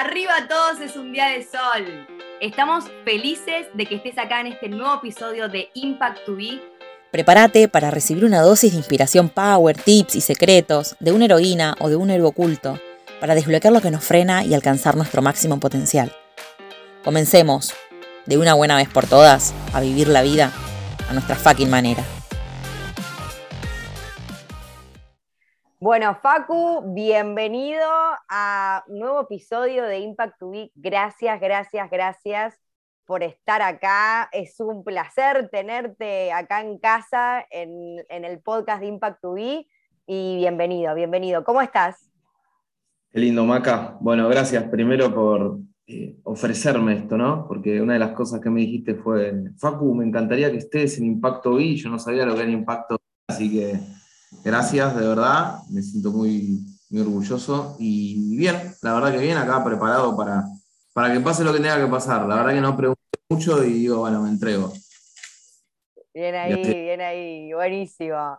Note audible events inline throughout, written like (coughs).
Arriba todos es un día de sol. Estamos felices de que estés acá en este nuevo episodio de Impact to Be. Prepárate para recibir una dosis de inspiración power, tips y secretos de una heroína o de un héroe oculto para desbloquear lo que nos frena y alcanzar nuestro máximo potencial. Comencemos, de una buena vez por todas, a vivir la vida a nuestra fucking manera. Bueno, Facu, bienvenido a un nuevo episodio de Impact to. Gracias, gracias, gracias por estar acá. Es un placer tenerte acá en casa en, el podcast de Impact to. Y bienvenido, bienvenido. ¿Cómo estás? Qué lindo, Maca. Bueno, gracias primero por eh, ofrecerme esto, ¿no? Porque una de las cosas que me dijiste fue, Facu, me encantaría que estés en Impacto B. Yo no sabía lo que era Impacto así que Gracias, de verdad, me siento muy, orgulloso y bien, la verdad que bien, acá preparado para, para que pase lo que tenga que pasar. La verdad que no pregunté mucho y digo, bueno, me entrego. Bien ahí, bien ahí, buenísimo.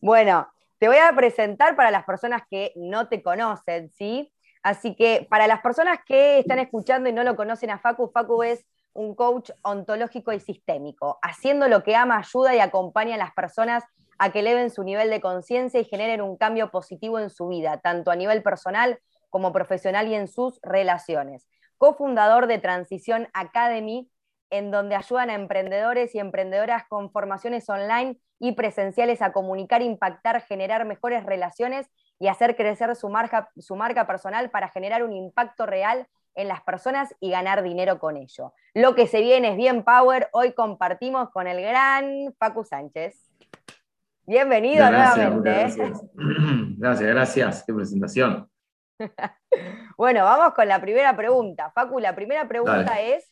Bueno, te voy a presentar para las personas que no te conocen, ¿sí? Así que para las personas que están escuchando y no lo conocen a Facu, Facu es un coach ontológico y sistémico. Haciendo lo que ama, ayuda y acompaña a las personas a que eleven su nivel de conciencia y generen un cambio positivo en su vida, tanto a nivel personal como profesional y en sus relaciones. Cofundador de Transición Academy, en donde ayudan a emprendedores y emprendedoras con formaciones online y presenciales a comunicar, impactar, generar mejores relaciones y hacer crecer su marca, personal para generar un impacto real en las personas y ganar dinero con ello. Lo que se viene es bien power. Hoy compartimos con el gran Facu Sánchez. Bienvenido nuevamente. ¿eh? (clears throat) Gracias. gracias, Qué presentación. (laughs) bueno, vamos con la primera pregunta. Facu, la primera pregunta es,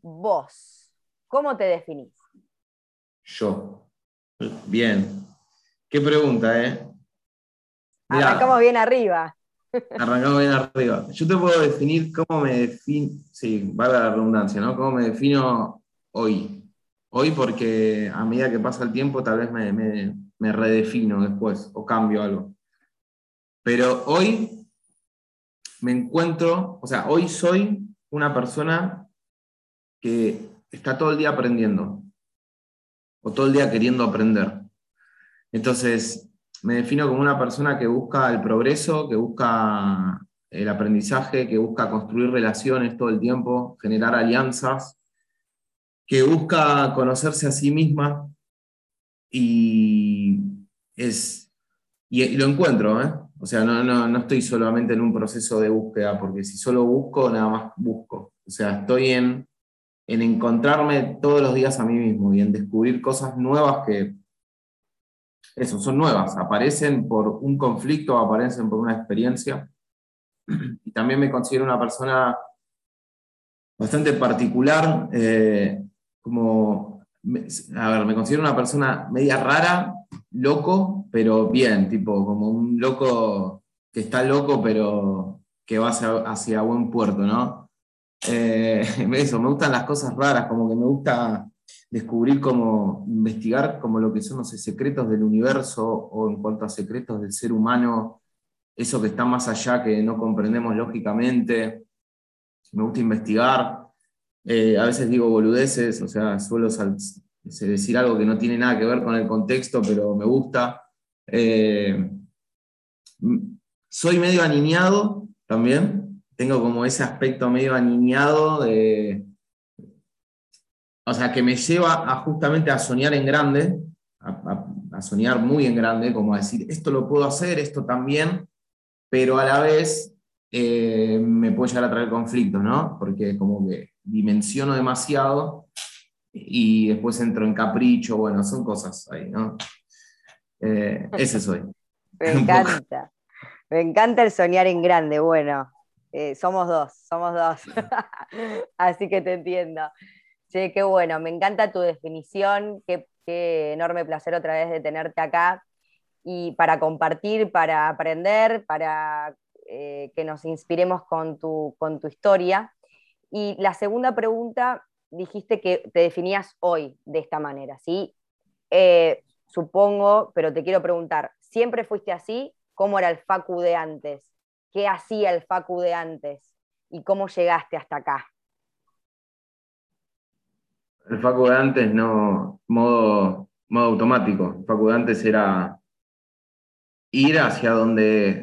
vos, ¿cómo te definís? Yo. Bien. Qué pregunta, ¿eh? Arrancamos bien arriba. Arrancamos bien arriba. Yo te puedo definir cómo me defino, sí, vale la redundancia, ¿no? Cómo me defino hoy hoy porque a medida que pasa el tiempo tal vez me, redefino después o cambio algo. Pero hoy me encuentro, o sea, hoy soy una persona que está todo el día aprendiendo o todo el día queriendo aprender. Entonces, me defino como una persona que busca el progreso, que busca el aprendizaje, que busca construir relaciones todo el tiempo, generar alianzas, que busca conocerse a sí misma y, es, y, lo encuentro, ¿eh? O sea, no, no, estoy solamente en un proceso de búsqueda, porque si solo busco, nada más busco. O sea, estoy en, en encontrarme todos los días a mí mismo y en descubrir cosas nuevas que, eso, son nuevas, aparecen por un conflicto, aparecen por una experiencia. Y también me considero una persona bastante particular, eh, como, a ver, me considero una persona media rara, loco, pero bien, tipo, como un loco que está loco, pero que va hacia, buen puerto, ¿no? Eh, (laughs) eso, me gustan las cosas raras, como que me gusta descubrir cómo investigar como lo que son los secretos del universo o en cuanto a secretos del ser humano, eso que está más allá que no comprendemos lógicamente. Me gusta investigar, eh, a veces digo boludeces, o sea, suelo decir algo que no tiene nada que ver con el contexto, pero me gusta. Eh, soy medio aniñado también, tengo como ese aspecto medio aniñado de... O sea, que me lleva a justamente a soñar en grande, a soñar muy en grande, como a decir, esto lo puedo hacer, esto también, pero a la vez eh, me puede llegar a traer conflictos, ¿no? Porque como que dimensiono demasiado y después entro en capricho, bueno, son cosas ahí, ¿no? Eh, ese soy. (laughs) Me encanta. Me encanta el soñar en grande, bueno. Eh, somos dos, somos dos. (laughs) Así que te entiendo. Sí, qué bueno, me encanta tu definición, qué, qué enorme placer otra vez de tenerte acá y para compartir, para aprender, para eh, que nos inspiremos con tu, con tu historia. Y la segunda pregunta, dijiste que te definías hoy de esta manera, ¿sí? Eh, supongo, pero te quiero preguntar, ¿siempre fuiste así? ¿Cómo era el Facu de antes? ¿Qué hacía el Facu de antes? y cómo llegaste hasta acá. El Facu de antes no, modo, modo automático. El Facu de antes era ir hacia donde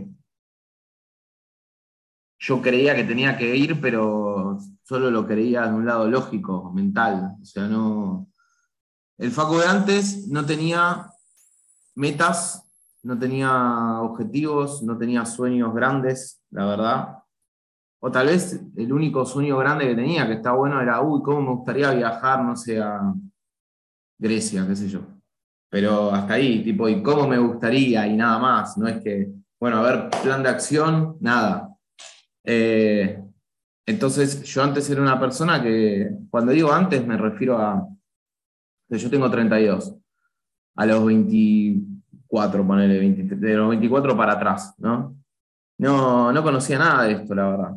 yo creía que tenía que ir, pero solo lo creía de un lado lógico, mental. O sea, no. El Facu de antes no tenía metas, no tenía objetivos, no tenía sueños grandes, la verdad. O tal vez el único sueño grande que tenía, que está bueno, era, uy, cómo me gustaría viajar, no sé, a Grecia, qué sé yo. Pero hasta ahí, tipo, y cómo me gustaría y nada más. No es que, bueno, a ver, plan de acción, nada. Eh, entonces, yo antes era una persona que, cuando digo antes, me refiero a, yo tengo 32, a los 24, ponele, de los 24 para atrás, ¿no? No, no conocía nada de esto, la verdad.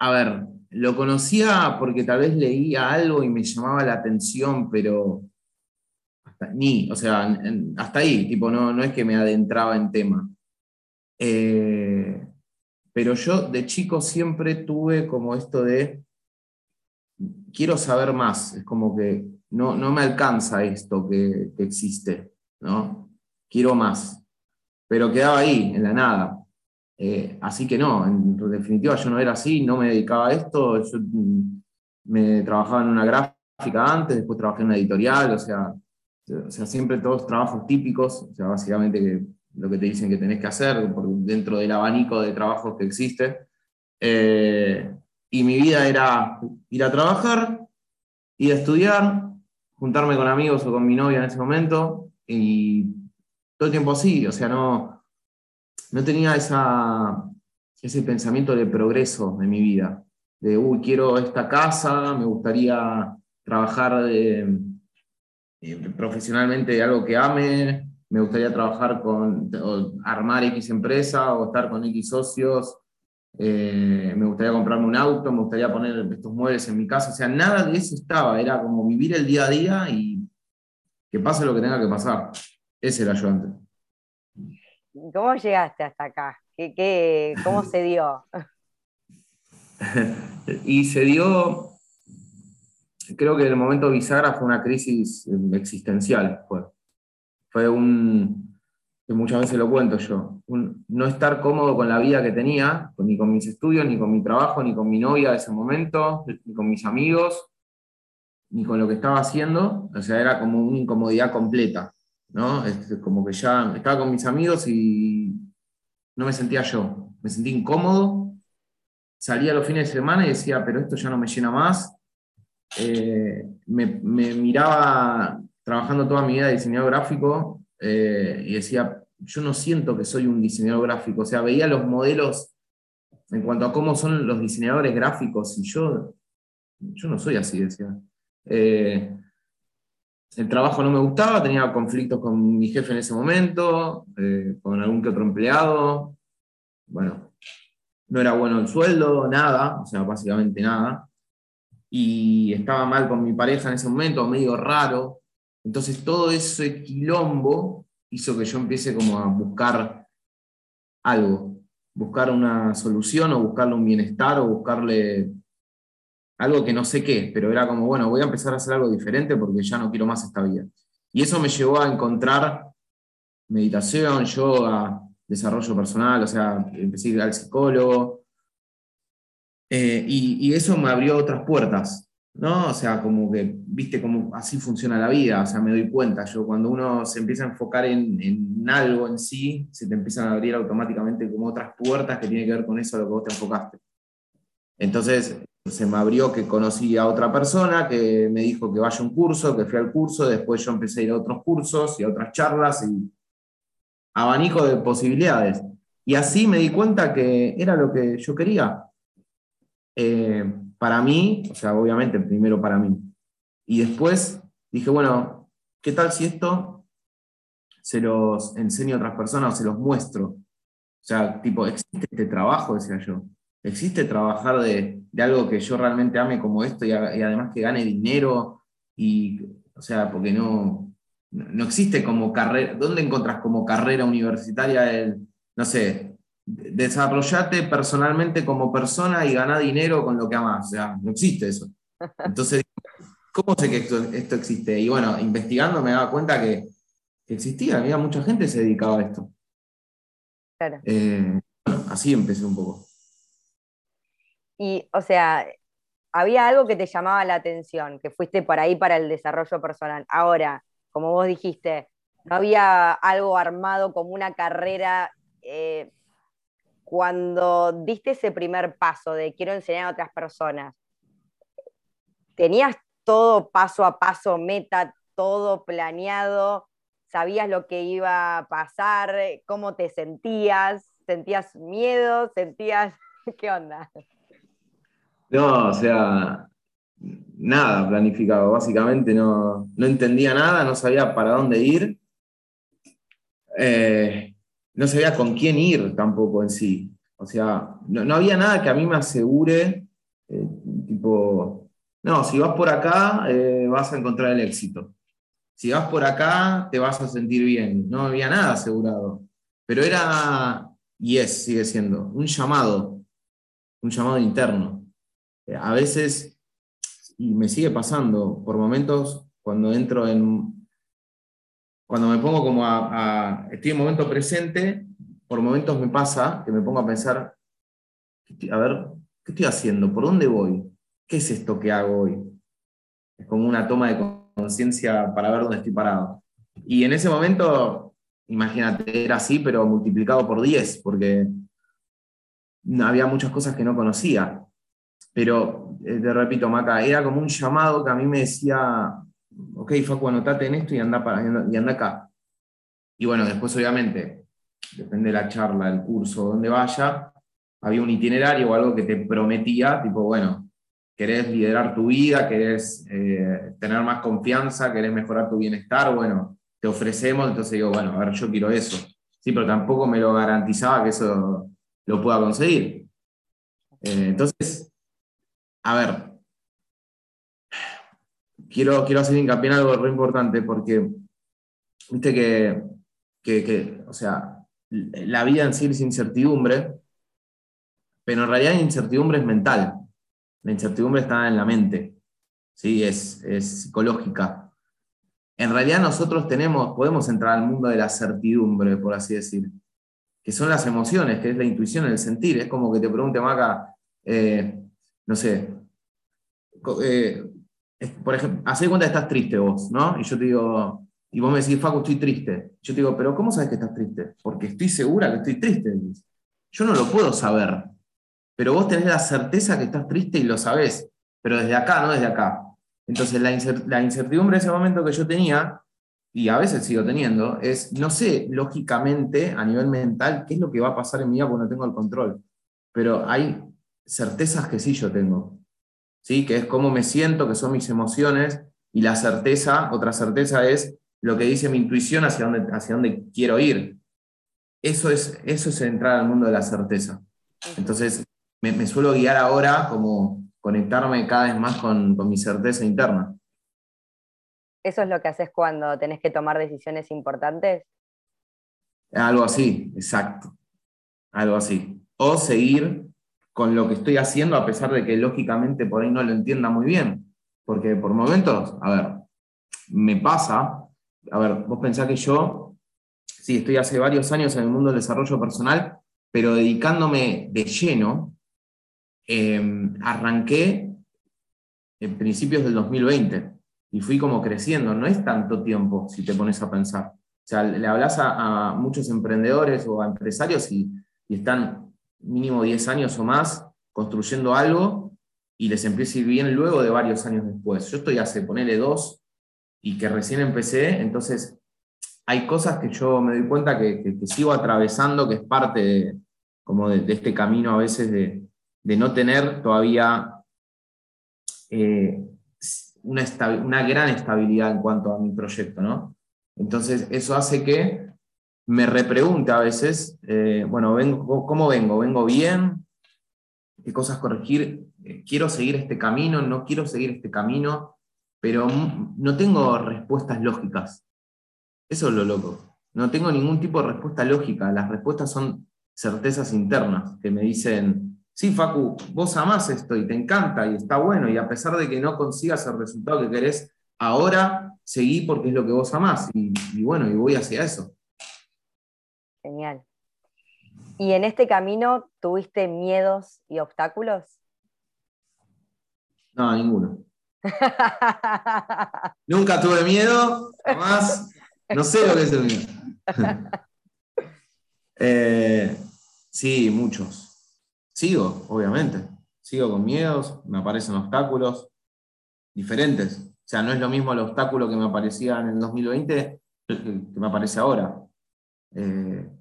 A ver, lo conocía porque tal vez leía algo y me llamaba la atención, pero ni, o sea, hasta ahí, tipo, no, no es que me adentraba en tema. Eh, pero yo de chico siempre tuve como esto de, quiero saber más, es como que no, no me alcanza esto que, existe, ¿no? Quiero más, pero quedaba ahí, en la nada. Eh, así que no, en definitiva yo no era así, no me dedicaba a esto, yo mm, me trabajaba en una gráfica antes, después trabajé en una editorial, o sea, o sea, siempre todos trabajos típicos, o sea, básicamente que lo que te dicen que tenés que hacer dentro del abanico de trabajos que existe. Eh, y mi vida era ir a trabajar, ir a estudiar, juntarme con amigos o con mi novia en ese momento, y todo el tiempo así, o sea, no, no tenía esa, ese pensamiento de progreso en mi vida, de, uy, quiero esta casa, me gustaría trabajar de eh, profesionalmente de algo que ame, me gustaría trabajar con, armar X empresa o estar con X socios, eh, me gustaría comprarme un auto, me gustaría poner estos muebles en mi casa, o sea, nada de eso estaba, era como vivir el día a día y que pase lo que tenga que pasar. Ese era yo antes. ¿Cómo llegaste hasta acá? ¿Qué, qué, cómo se dio? (laughs) y se dio creo que el momento bisagra fue una crisis eh, existencial. Fue, fue un, que muchas veces lo cuento yo, no estar cómodo con la vida que tenía, ni con mis estudios, ni con mi trabajo, ni con mi novia de ese momento, ni con mis amigos, ni con lo que estaba haciendo. O sea, era como una incomodidad completa. ¿no? Este, como que ya estaba con mis amigos y no me sentía yo. Me sentí incómodo. Salía los fines de semana y decía, pero esto ya no me llena más eh, me, miraba trabajando toda mi vida de diseñador gráfico eh, y decía, yo no siento que soy un diseñador gráfico, o sea, veía los modelos en cuanto a cómo son los diseñadores gráficos y yo, yo no soy así, decía. Eh, el trabajo no me gustaba, tenía conflictos con mi jefe en ese momento, con algún que otro empleado, bueno, no era bueno el sueldo, nada, o sea, básicamente nada y estaba mal con mi pareja en ese momento, medio raro. Entonces todo ese quilombo hizo que yo empiece como a buscar algo, buscar una solución o buscarle un bienestar o buscarle algo que no sé qué, pero era como, bueno, voy a empezar a hacer algo diferente porque ya no quiero más esta vida. Y eso me llevó a encontrar meditación, yoga, desarrollo personal, o sea, empecé a ir al psicólogo, eh, y, eso me abrió otras puertas, ¿no? O sea, como que, viste cómo así funciona la vida, o sea, me doy cuenta, yo cuando uno se empieza a enfocar en, en algo en sí, se te empiezan a abrir automáticamente como otras puertas que tienen que ver con eso a lo que vos te enfocaste. Entonces, se me abrió que conocí a otra persona que me dijo que vaya a un curso, que fui al curso, después yo empecé a ir a otros cursos y a otras charlas y abanico de posibilidades. Y así me di cuenta que era lo que yo quería, eh, para mí, o sea, obviamente primero para mí. Y después dije, bueno, ¿qué tal si esto se los enseño a otras personas o se los muestro? O sea, tipo, ¿existe este trabajo? Decía yo. ¿Existe trabajar de, algo que yo realmente ame como esto y, además que gane dinero? Y, o sea, porque no, no existe como carrera. ¿Dónde encontrás como carrera universitaria el, no sé, desarrollate personalmente como persona y gana dinero con lo que amas. O sea, no existe eso. Entonces, ¿cómo sé que esto, existe? Y bueno, investigando me daba cuenta que, existía, había mucha gente que se dedicaba a esto. Claro. Eh, bueno, así empecé un poco. Y, o sea, había algo que te llamaba la atención, que fuiste por ahí para el desarrollo personal. Ahora, como vos dijiste, no había algo armado como una carrera. Eh, cuando diste ese primer paso de quiero enseñar a otras personas, ¿tenías todo paso a paso, meta, todo planeado? ¿Sabías lo que iba a pasar? ¿Cómo te sentías? ¿Sentías miedo? ¿Sentías (laughs) qué onda? No, o sea, nada planificado, básicamente no, entendía nada, no sabía para dónde ir, eh, no sabía con quién ir tampoco en sí. O sea, no, había nada que a mí me asegure, eh, tipo, no, si vas por acá eh, vas a encontrar el éxito. Si vas por acá te vas a sentir bien. No había nada asegurado. Pero era, y es, sigue siendo, un llamado, un llamado interno. A veces, y me sigue pasando, por momentos cuando entro en, cuando me pongo como a, estoy en momento presente, por momentos me pasa que me pongo a pensar, a ver, ¿qué estoy haciendo? ¿Por dónde voy? ¿Qué es esto que hago hoy? Es como una toma de conciencia para ver dónde estoy parado. Y en ese momento, imagínate, era así, pero multiplicado por 10, porque había muchas cosas que no conocía. Pero, eh, te repito, Maca, era como un llamado que a mí me decía, ok, Facu, anotate en esto y anda, para, y anda acá. Y bueno, después obviamente, depende de la charla, el curso, donde vaya, había un itinerario o algo que te prometía, tipo, bueno, querés liderar tu vida, querés eh, tener más confianza, querés mejorar tu bienestar, bueno, te ofrecemos, entonces digo, bueno, a ver, yo quiero eso. Sí, pero tampoco me lo garantizaba que eso lo pueda conseguir. Eh, entonces, a ver, quiero, quiero hacer hincapié en algo muy importante porque, viste que, o sea, la vida en sí es incertidumbre, pero en realidad la incertidumbre es mental. La incertidumbre está en la mente, ¿sí? es, es psicológica. En realidad nosotros tenemos, podemos entrar al mundo de la certidumbre, por así decir, que son las emociones, que es la intuición, el sentir. Es como que te pregunte, Maca, eh, no sé, eh, por ejemplo, hace cuenta que estás triste vos, ¿no? Y yo te digo, y vos me decís, Facu, estoy triste. Yo te digo, pero ¿cómo sabes que estás triste? Porque estoy segura que estoy triste. Yo no lo puedo saber, pero vos tenés la certeza que estás triste y lo sabés, pero desde acá, no desde acá. Entonces, la, incertidumbre de ese momento que yo tenía, y a veces sigo teniendo, es, no sé lógicamente, a nivel mental, qué es lo que va a pasar en mi vida cuando no tengo el control, pero hay certezas que sí yo tengo que es cómo me siento, que son mis emociones, y la certeza, otra certeza es lo que dice mi intuición hacia dónde, hacia dónde quiero ir. Eso es, eso es entrar al mundo de la certeza. Entonces, me, suelo guiar ahora como conectarme cada vez más con, con mi certeza interna. ¿Eso es lo que haces cuando tenés que tomar decisiones importantes? Algo así, exacto. Algo así. O seguir con lo que estoy haciendo, a pesar de que lógicamente por ahí no lo entienda muy bien. Porque por momentos, a ver, me pasa, a ver, vos pensás que yo, sí, estoy hace varios años en el mundo del desarrollo personal, pero dedicándome de lleno, em, arranqué en principios del 2020 y fui como creciendo. No es tanto tiempo si te pones a pensar. O sea, le hablas a, muchos emprendedores o a empresarios y, y están mínimo 10 años o más construyendo algo y les empieza a ir bien luego de varios años después. Yo estoy hace, ponele dos, y que recién empecé, entonces hay cosas que yo me doy cuenta que, sigo atravesando, que es parte de, como de, este camino a veces de, no tener todavía eh, una, una, gran estabilidad en cuanto a mi proyecto, ¿no? Entonces eso hace que me repregunta a veces, eh, bueno, vengo, ¿cómo vengo? ¿Vengo bien? ¿Qué cosas corregir? Eh, ¿Quiero seguir este camino? ¿No quiero seguir este camino? Pero no tengo respuestas lógicas. Eso es lo loco. No tengo ningún tipo de respuesta lógica. Las respuestas son certezas internas que me dicen, sí, Facu, vos amás esto y te encanta y está bueno, y a pesar de que no consigas el resultado que querés, ahora seguí porque es lo que vos amás, y, y bueno, y voy hacia eso. Genial. ¿Y en este camino tuviste miedos y obstáculos? No, ninguno. (laughs) Nunca tuve miedo, jamás. No sé lo que es el miedo. (laughs) Eh, sí, muchos. Sigo, obviamente. Sigo con miedos, me aparecen obstáculos diferentes. O sea, no es lo mismo el obstáculo que me aparecía en el 2020 que me aparece ahora. Eh,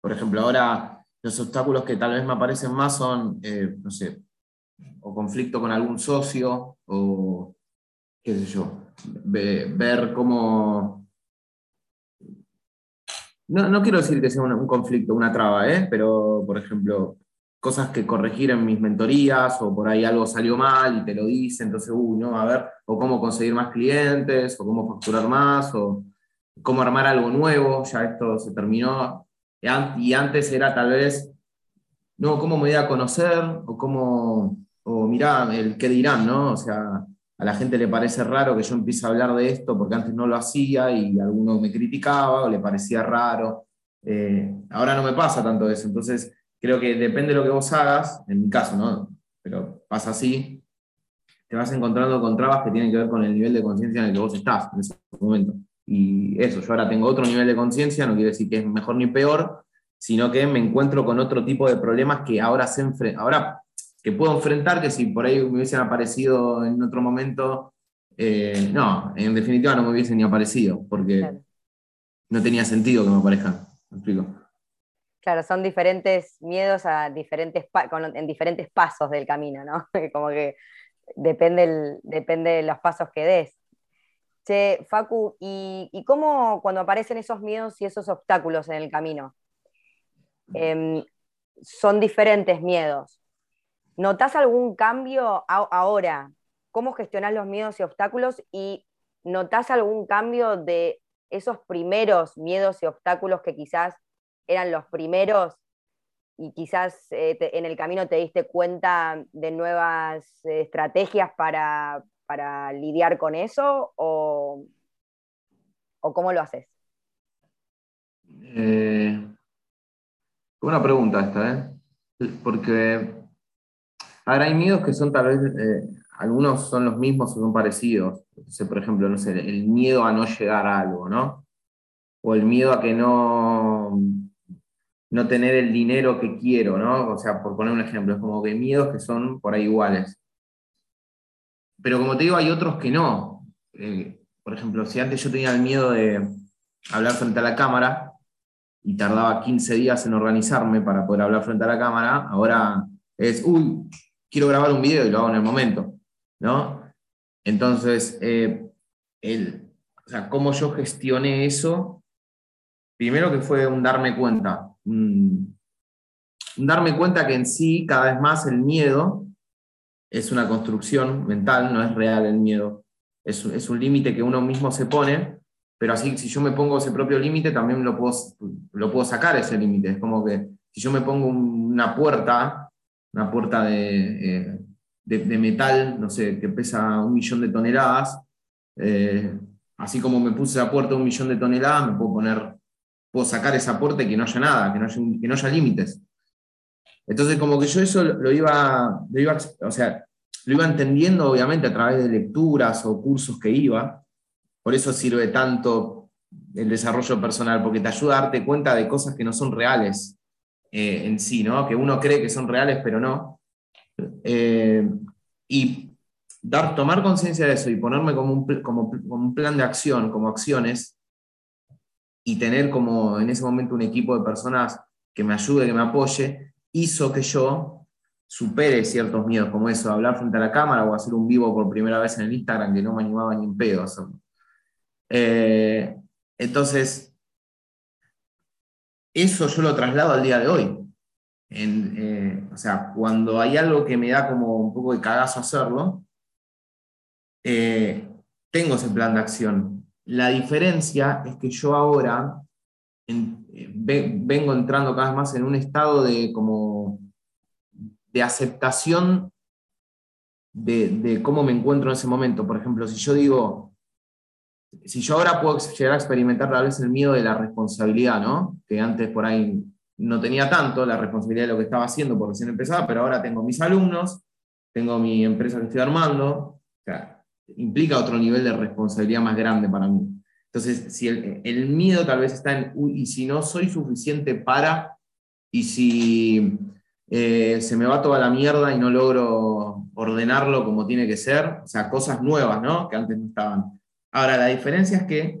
por ejemplo, ahora los obstáculos que tal vez me aparecen más son, eh, no sé, o conflicto con algún socio, o qué sé yo, ver cómo... No, quiero decir que sea un, conflicto, una traba, ¿eh? pero por ejemplo, cosas que corregir en mis mentorías, o por ahí algo salió mal y te lo dice, entonces, uy, no, a ver, o cómo conseguir más clientes, o cómo facturar más, o cómo armar algo nuevo, ya esto se terminó, y antes era tal vez, no, cómo me voy a conocer, o cómo, o mirá, el qué dirán, ¿no? O sea, a la gente le parece raro que yo empiece a hablar de esto porque antes no lo hacía y alguno me criticaba o le parecía raro. Eh, ahora no me pasa tanto eso, entonces creo que depende de lo que vos hagas, en mi caso, ¿no? Pero pasa así, te vas encontrando con trabas que tienen que ver con el nivel de conciencia en el que vos estás en ese momento. Y eso, yo ahora tengo otro nivel de conciencia, no quiere decir que es mejor ni peor, sino que me encuentro con otro tipo de problemas que ahora, se ahora que puedo enfrentar, que si por ahí me hubiesen aparecido en otro momento, eh, no, en definitiva no me hubiesen ni aparecido, porque no tenía sentido que me aparezcan. ¿Me explico? Claro, son diferentes miedos a diferentes en diferentes pasos del camino, ¿no? (laughs) Como que depende, depende de los pasos que des. Facu, ¿y, cómo cuando aparecen esos miedos y esos obstáculos en el camino? Em, son diferentes miedos. ¿Notas algún cambio ahora? ¿Cómo gestionas los miedos y obstáculos? ¿Y notas algún cambio de esos primeros miedos y obstáculos que quizás eran los primeros y quizás eh, en el camino te diste cuenta de nuevas eh, estrategias para, para lidiar con eso o, cómo lo haces? Eh, una pregunta esta, ¿eh? Porque ahora hay miedos que son tal vez, eh, algunos son los mismos o son parecidos. por ejemplo, no sé, el miedo a no llegar a algo, ¿no? O el miedo a que no, no tener el dinero que quiero, ¿no? O sea, por poner un ejemplo, es como que miedos que son por ahí iguales. Pero como te digo, hay otros que no. Eh, por ejemplo, si antes yo tenía el miedo de hablar frente a la cámara y tardaba 15 días en organizarme para poder hablar frente a la cámara, ahora es, uy, quiero grabar un video y lo hago en el momento, ¿no? Entonces, eh, el, o sea, cómo yo gestioné eso, primero que fue un darme cuenta, un darme cuenta que en sí cada vez más el miedo es una construcción mental, no es real el miedo. Es, es un límite que uno mismo se pone, pero así si yo me pongo ese propio límite, también lo puedo, lo puedo sacar ese límite. Es como que si yo me pongo una puerta, una puerta de, eh, de, metal, no sé, que pesa un millón de toneladas, eh, así como me puse la puerta de un millón de toneladas, me puedo poner, puedo sacar esa puerta y que no haya nada, que no haya, que no haya límites. Entonces, como que yo eso lo iba, lo iba, o sea, lo iba entendiendo obviamente a través de lecturas o cursos que iba. Por eso sirve tanto el desarrollo personal, porque te ayuda a darte cuenta de cosas que no son reales eh, en sí, ¿no? que uno cree que son reales, pero no. Eh, y dar, tomar conciencia de eso y ponerme como un, como un plan de acción, como acciones, y tener como en ese momento un equipo de personas que me ayude, que me apoye, hizo que yo supere ciertos miedos, como eso, hablar frente a la cámara o hacer un vivo por primera vez en el Instagram, que no me animaba ni en pedo a hacerlo. Eh, entonces, eso yo lo traslado al día de hoy. Eh, o sea, cuando hay algo que me da como un poco de cagazo hacerlo, eh, tengo ese plan de acción. La diferencia es que yo ahora vengo entrando cada vez más en un estado de como de aceptación de, cómo me encuentro en ese momento. Por ejemplo, si yo digo, si yo ahora puedo llegar a experimentar tal vez el miedo de la responsabilidad, ¿no? Que antes por ahí no tenía tanto la responsabilidad de lo que estaba haciendo por recién empezaba, pero ahora tengo mis alumnos, tengo mi empresa que estoy armando, implica otro nivel de responsabilidad más grande para mí. Entonces, si el, miedo tal vez está en, y si no soy suficiente para, y si eh, se me va toda la mierda y no logro ordenarlo como tiene que ser, o sea, cosas nuevas, ¿no? Que antes no estaban. Ahora, la diferencia es que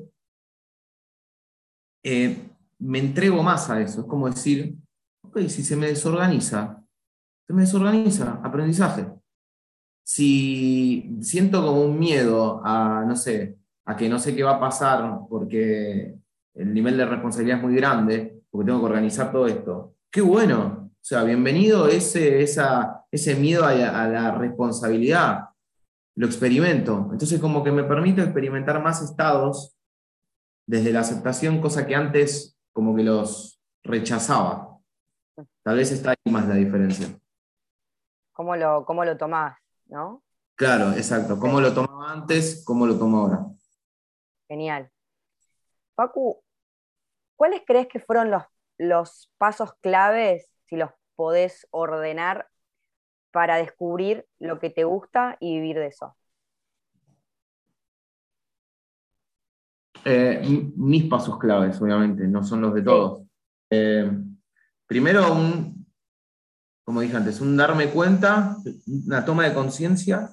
eh, me entrego más a eso, es como decir, ok, si se me desorganiza, se me desorganiza, aprendizaje. Si siento como un miedo a, no sé, a que no sé qué va a pasar porque el nivel de responsabilidad es muy grande, porque tengo que organizar todo esto, qué bueno, o sea, bienvenido ese, esa, ese miedo a, la responsabilidad. Lo experimento. Entonces, como que me permite experimentar más estados desde la aceptación, cosa que antes como que los rechazaba. Tal vez está ahí más la diferencia. ¿Cómo lo, cómo lo tomás, no? Claro, exacto. ¿Cómo lo tomaba antes, cómo lo tomo ahora? Genial. Pacu, ¿cuáles crees que fueron los, los pasos claves si los podés ordenar para descubrir lo que te gusta y vivir de eso? Eh, mis pasos claves, obviamente, no son los de todos. Eh, primero, un, como dije antes, un darme cuenta, una toma de conciencia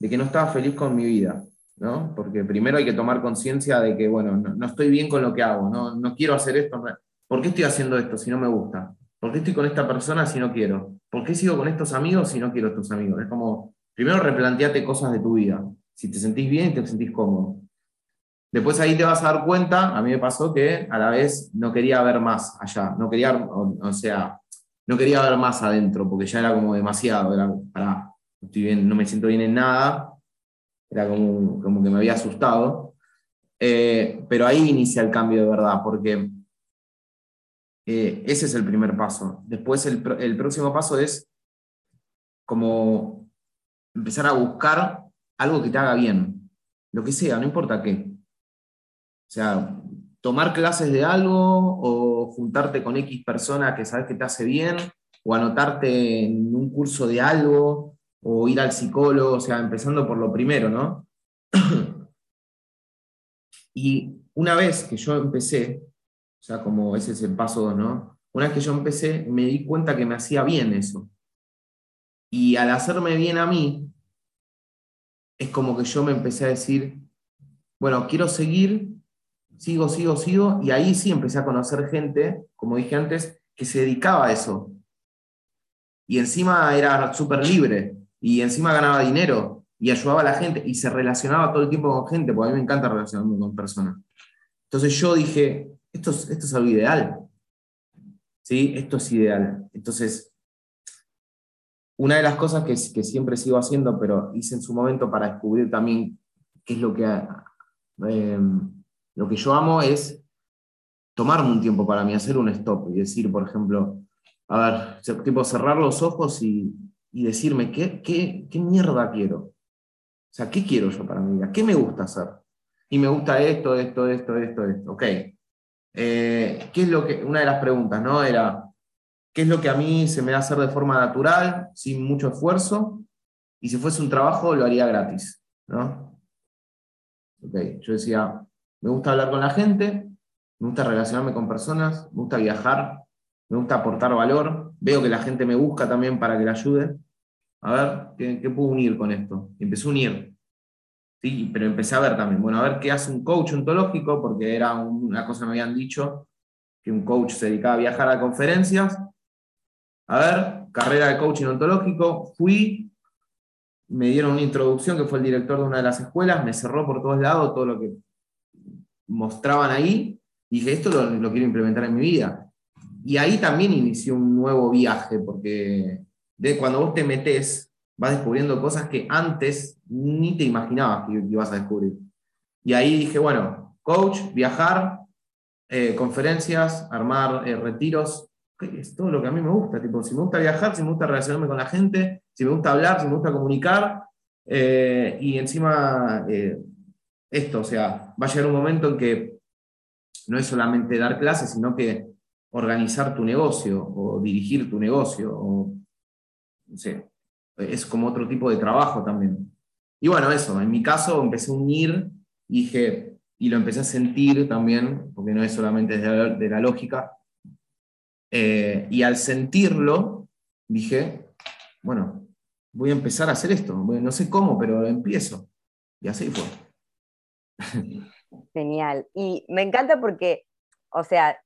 de que no estaba feliz con mi vida, ¿no? Porque primero hay que tomar conciencia de que, bueno, no, estoy bien con lo que hago, no, no quiero hacer esto. ¿Por qué estoy haciendo esto si no me gusta? ¿Por qué estoy con esta persona si no quiero? ¿Por qué sigo con estos amigos si no quiero estos amigos? Es como, primero replanteate cosas de tu vida. Si te sentís bien y te sentís cómodo. Después ahí te vas a dar cuenta, a mí me pasó que a la vez no quería ver más allá, no quería, o, sea, no quería ver más adentro, porque ya era como demasiado, era, para, estoy bien, no me siento bien en nada, era como, como que me había asustado. Eh, pero ahí inicia el cambio de verdad, porque eh, ese es el primer paso. Después el, próximo paso es como empezar a buscar algo que te haga bien, lo que sea, no importa qué. O sea, tomar clases de algo o juntarte con X persona que sabes que te hace bien o anotarte en un curso de algo o ir al psicólogo, o sea, empezando por lo primero, ¿no? (clears throat) y una vez que yo empecé, o sea, como ese es el paso ¿no? Una vez que yo empecé, me di cuenta que me hacía bien eso. Y al hacerme bien a mí, es como que yo me empecé a decir, bueno, quiero seguir, sigo, sigo, sigo, y ahí sí empecé a conocer gente, como dije antes, que se dedicaba a eso. Y encima era súper libre, y encima ganaba dinero, y ayudaba a la gente, y se relacionaba todo el tiempo con gente, porque a mí me encanta relacionarme con personas. Entonces yo dije, esto es, esto es algo ideal. ¿Sí? Esto es ideal. Entonces, una de las cosas que, que, siempre sigo haciendo, pero hice en su momento para descubrir también qué es lo que, em, lo que yo amo, es tomarme un tiempo para mí, hacer un stop y decir, por ejemplo, a ver, tipo cerrar los ojos y, y decirme, ¿qué, ¿qué, qué, mierda quiero? O sea, ¿qué quiero yo para mi vida? ¿Qué me gusta hacer? Y me gusta esto, esto, esto, esto, esto. Ok, eh, ¿qué es lo que, una de las preguntas, ¿no? Era, ¿qué es lo que a mí se me da hacer de forma natural, sin mucho esfuerzo? Y si fuese un trabajo, lo haría gratis, ¿no? yo decía, me gusta hablar con la gente, me gusta relacionarme con personas, me gusta viajar, me gusta aportar valor, veo que la gente me busca también para que la ayude. A ver, ¿qué, qué puedo unir con esto? Empecé a unir ¿sí? pero empecé a ver también, bueno, a ver qué hace un coach ontológico, porque era una cosa que me habían dicho, que un coach se dedicaba a viajar a conferencias. A ver, carrera de coaching ontológico, fui, me dieron una introducción que fue el director de una de las escuelas, me cerró por todos lados todo lo que mostraban ahí, y dije, esto lo quiero implementar en mi vida. Y ahí también inicié un nuevo viaje, porque de cuando vos te metes vas descubriendo cosas que antes ni te imaginabas que ibas a descubrir. Y ahí dije, bueno, coach, viajar, eh, conferencias, armar eh, retiros, es todo lo que a mí me gusta. Tipo, si me gusta viajar, si me gusta relacionarme con la gente, si me gusta hablar, si me gusta comunicar, eh, y encima esto, o sea, va a llegar un momento en que no es solamente dar clases, sino que organizar tu negocio o dirigir tu negocio, o, no sé, es como otro tipo de trabajo también. Y bueno, eso, en mi caso empecé a unir y dije, y lo empecé a sentir también, porque no es solamente de la, lógica, eh, y al sentirlo, dije, bueno, voy a empezar a hacer esto, no sé cómo, pero empiezo. Y así fue. Genial. Y me encanta porque, o sea,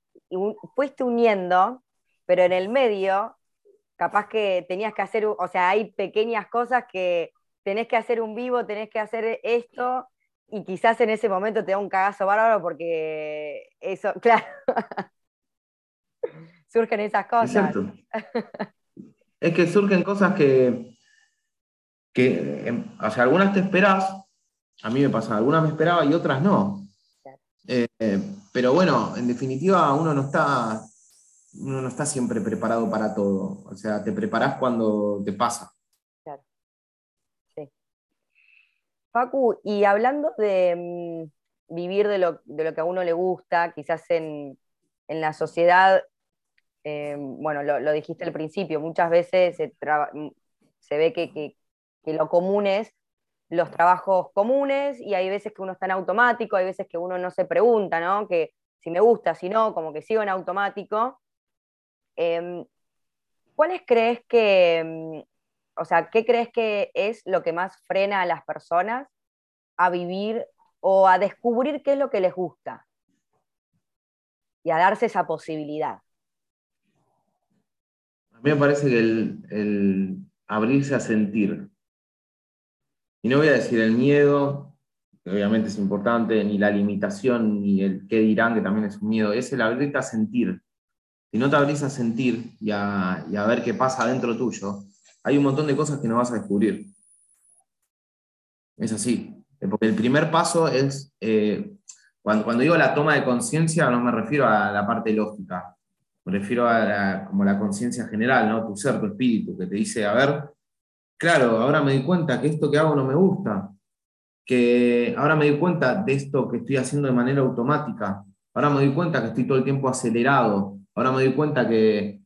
fuiste uniendo, pero en el medio, capaz que tenías que hacer, o sea, hay pequeñas cosas que tenés que hacer un vivo, tenés que hacer esto, y quizás en ese momento te da un cagazo bárbaro porque eso, (laughs) claro, surgen esas cosas. Es que surgen cosas que, que, em, o sea, algunas te esperas, a mí me pasa, algunas me esperaba y otras no. Eh, pero bueno, en definitiva uno no está, uno no está siempre preparado para todo. O sea, te preparas cuando te pasa. Facu, y hablando de mm, vivir de lo, que a uno le gusta, quizás en, la sociedad, eh, bueno, lo, dijiste al principio, muchas veces se, mm, ve que, lo común es los trabajos comunes y hay veces que uno está en automático, hay veces que uno no se pregunta, ¿no? Que si me gusta, si no, como que sigo en automático. Em, ¿Cuáles crees que, mm, o sea, ¿qué crees que es lo que más frena a las personas a vivir o a descubrir qué es lo que les gusta? Y a darse esa posibilidad. A mí me parece que el, abrirse a sentir, y no voy a decir el miedo, que obviamente es importante, ni la limitación, ni el qué dirán, que también es un miedo, es el abrirte a sentir. Si no te abrís a sentir y a, y a ver qué pasa dentro tuyo, hay un montón de cosas que no vas a descubrir. Es así. Porque el primer paso es, eh, cuando, cuando digo la toma de conciencia, no me refiero a la parte lógica, me refiero a la, como la conciencia general, ¿no? tu ser, tu espíritu, que te dice, a ver, claro, ahora me di cuenta que esto que hago no me gusta, que ahora me di cuenta de esto que estoy haciendo de manera automática, ahora me doy cuenta que estoy todo el tiempo acelerado, ahora me doy cuenta que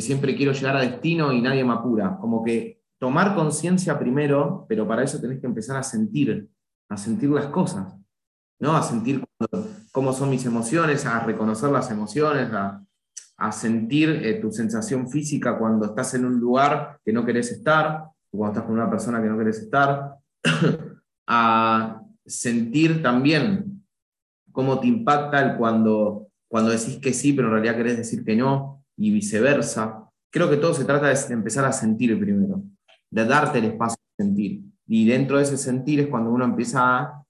siempre quiero llegar a destino y nadie me apura. Como que tomar conciencia primero, pero para eso tenés que empezar a sentir, a sentir las cosas, ¿no? A sentir cómo son mis emociones, a reconocer las emociones, a, sentir eh, tu sensación física cuando estás en un lugar que no querés estar, cuando estás con una persona que no querés estar, (coughs) a sentir también cómo te impacta el cuando, cuando decís que sí, pero en realidad querés decir que no, y viceversa. Creo que todo se trata de empezar a sentir primero, de darte el espacio de sentir. Y dentro de ese sentir es cuando uno empieza a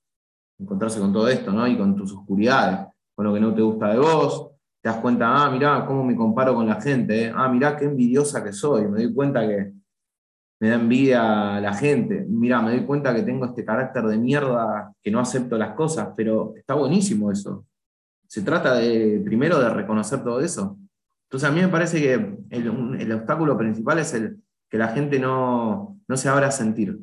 encontrarse con todo esto, ¿no? Y con tus oscuridades, con lo que no te gusta de vos. Te das cuenta, ah, mirá cómo me comparo con la gente, ¿eh? ah, mirá qué envidiosa que soy. Me doy cuenta que me da envidia la gente. Mirá, me doy cuenta que tengo este carácter de mierda, que no acepto las cosas, pero está buenísimo eso. Se trata de, primero, de reconocer todo eso entonces a mí me parece que el, obstáculo principal es el que la gente no, se abra a sentir.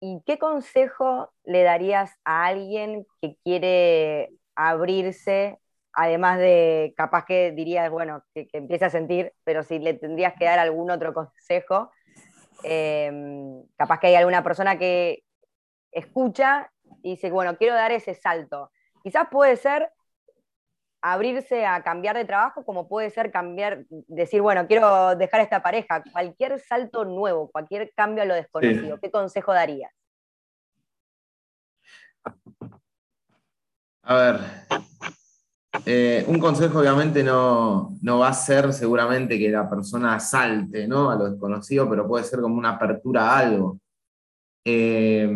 ¿Y qué consejo le darías a alguien que quiere abrirse, además de capaz que dirías, bueno, que, empiece a sentir, pero si le tendrías que dar algún otro consejo, em, capaz que hay alguna persona que escucha y dice, bueno, quiero dar ese salto. Quizás puede ser abrirse a cambiar de trabajo, como puede ser cambiar, decir, bueno, quiero dejar esta pareja, cualquier salto nuevo, cualquier cambio a lo desconocido, ¿qué consejo darías? A ver, eh, un consejo obviamente no, va a ser seguramente que la persona salte ¿no? a lo desconocido, pero puede ser como una apertura a algo. Eh,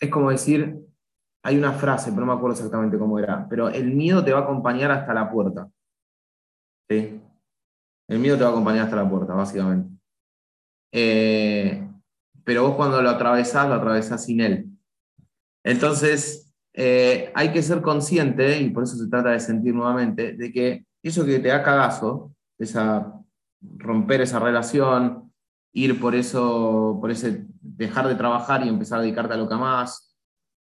es como decir, hay una frase, pero no me acuerdo exactamente cómo era, pero el miedo te va a acompañar hasta la puerta. ¿Sí? El miedo te va a acompañar hasta la puerta, básicamente. Eh, pero vos cuando lo atravesás, lo atravesás sin él. Entonces, eh, hay que ser consciente, y por eso se trata de sentir nuevamente, de que eso que te da cagazo, esa, romper esa relación, ir por eso, por ese dejar de trabajar y empezar a dedicarte a lo que más,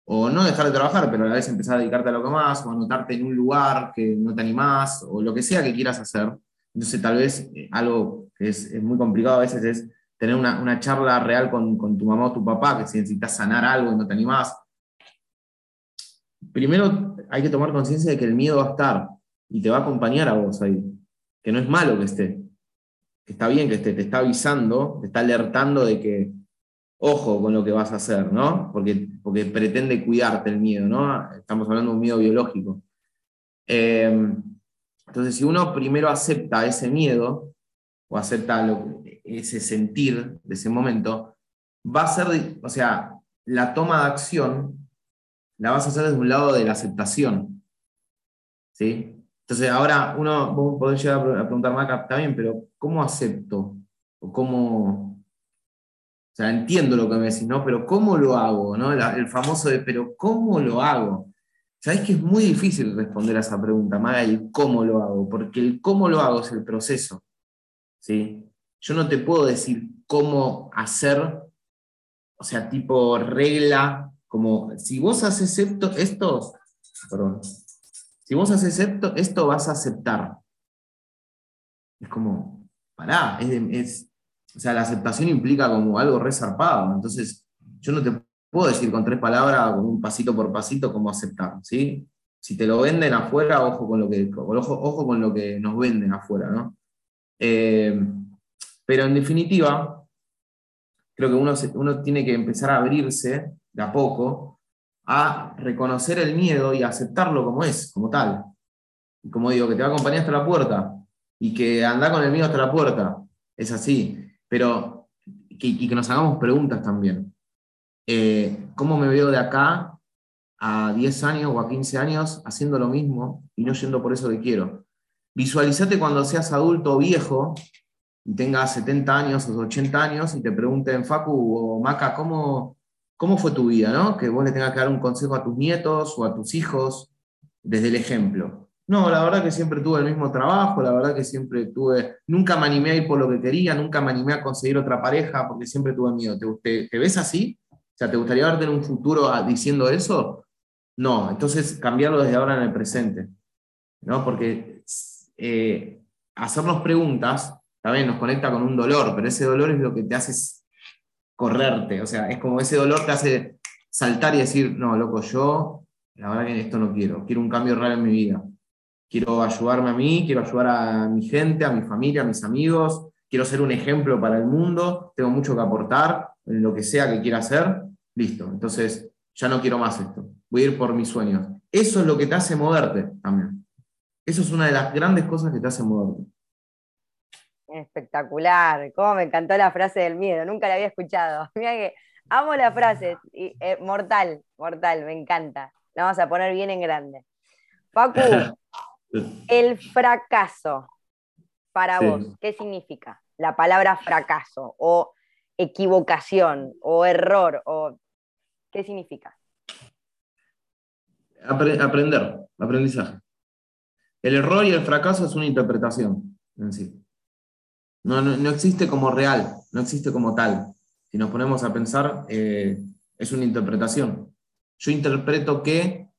o no dejar de trabajar, pero a la vez empezar a dedicarte a lo que más, o anotarte en un lugar que no te animás, o lo que sea que quieras hacer. Entonces, tal vez eh, algo que es, muy complicado a veces es tener una, charla real con, con, tu mamá o tu papá, que si necesitas sanar algo y no te animás. Primero hay que tomar conciencia de que el miedo va a estar y te va a acompañar a vos ahí, que no es malo que esté, que está bien que esté, te está avisando, te está alertando de que, ojo con lo que vas a hacer, ¿no? Porque, porque pretende cuidarte el miedo, ¿no? Estamos hablando de un miedo biológico. Em, entonces, si uno primero acepta ese miedo, o acepta ese sentir de ese momento, va a ser, o sea, la toma de acción la vas a hacer desde un lado de la aceptación. ¿Sí? Entonces, ahora uno, vos podés llegar a preguntar, Maca, está bien, pero ¿cómo acepto? ¿O cómo...? O sea, entiendo lo que me decís, ¿no? Pero ¿cómo lo hago? ¿no? el famoso de, pero ¿cómo lo hago? Sabés que es muy difícil responder a esa pregunta, Maga, el cómo lo hago, porque el cómo lo hago es el proceso. ¿sí? Yo no te puedo decir cómo hacer, o sea, tipo regla, como si vos haces esto, esto perdón, si vos haces esto, esto vas a aceptar. Es como, pará, es, o sea, la aceptación implica como algo resarpado. Entonces, yo no te puedo decir con tres palabras, con un pasito por pasito, cómo aceptar. ¿sí? Si te lo venden afuera, ojo con lo que, ojo, ojo con lo que nos venden afuera. ¿no? Eh, pero en definitiva, creo que uno, uno tiene que empezar a abrirse de a poco a reconocer el miedo y aceptarlo como es, como tal. Y como digo, que te va a acompañar hasta la puerta y que anda con el miedo hasta la puerta. Es así. Pero, y que nos hagamos preguntas también. Eh, ¿Cómo me veo de acá a 10 años o a 15 años haciendo lo mismo y no yendo por eso que quiero? Visualizate cuando seas adulto o viejo y tengas 70 años o 80 años y te pregunten, Facu o Maca, ¿cómo, ¿Cómo fue tu vida, no? Que vos le tengas que dar un consejo a tus nietos o a tus hijos desde el ejemplo. No, la verdad que siempre tuve el mismo trabajo, la verdad que siempre tuve, nunca me animé a ir por lo que quería, nunca me animé a conseguir otra pareja porque siempre tuve miedo. ¿Te, ves así? O sea, ¿te gustaría verte en un futuro diciendo eso? No, entonces cambiarlo desde ahora en el presente, ¿no? Porque eh, hacernos preguntas también nos conecta con un dolor, pero ese dolor es lo que te hace correrte, o sea, es como ese dolor te hace saltar y decir, no, loco, yo la verdad que esto no quiero, quiero un cambio real en mi vida. Quiero ayudarme a mí, quiero ayudar a mi gente, a mi familia, a mis amigos, quiero ser un ejemplo para el mundo, tengo mucho que aportar en lo que sea que quiera hacer, listo. Entonces, ya no quiero más esto, voy a ir por mis sueños. Eso es lo que te hace moverte también. Eso es una de las grandes cosas que te hace moverte. Espectacular, cómo me encantó la frase del miedo, nunca la había escuchado. (laughs) Mira que amo la frase, y, eh, mortal, mortal, me encanta. La vamos a poner bien en grande. Facu, (laughs) el fracaso, para vos, ¿qué significa? La palabra fracaso, o equivocación, o error, o ¿qué significa? aprender, aprendizaje. El error y el fracaso es una interpretación en sí. No, no, existe como real, no existe como tal. Si nos ponemos a pensar, eh, es una interpretación. Yo interpreto que,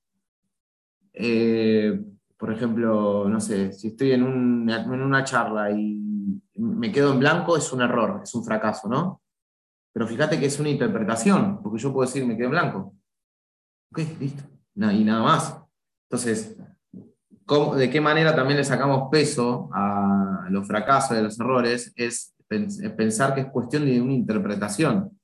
eh, por ejemplo, no sé, si estoy en, en una charla y me quedo en blanco, es un error, es un fracaso, ¿no? Pero fíjate que es una interpretación, porque yo puedo decir me quedo en blanco. Ok, listo. y nada más. Entonces, de qué manera también le sacamos peso a los fracasos y a los errores es pensar que es cuestión de una interpretación,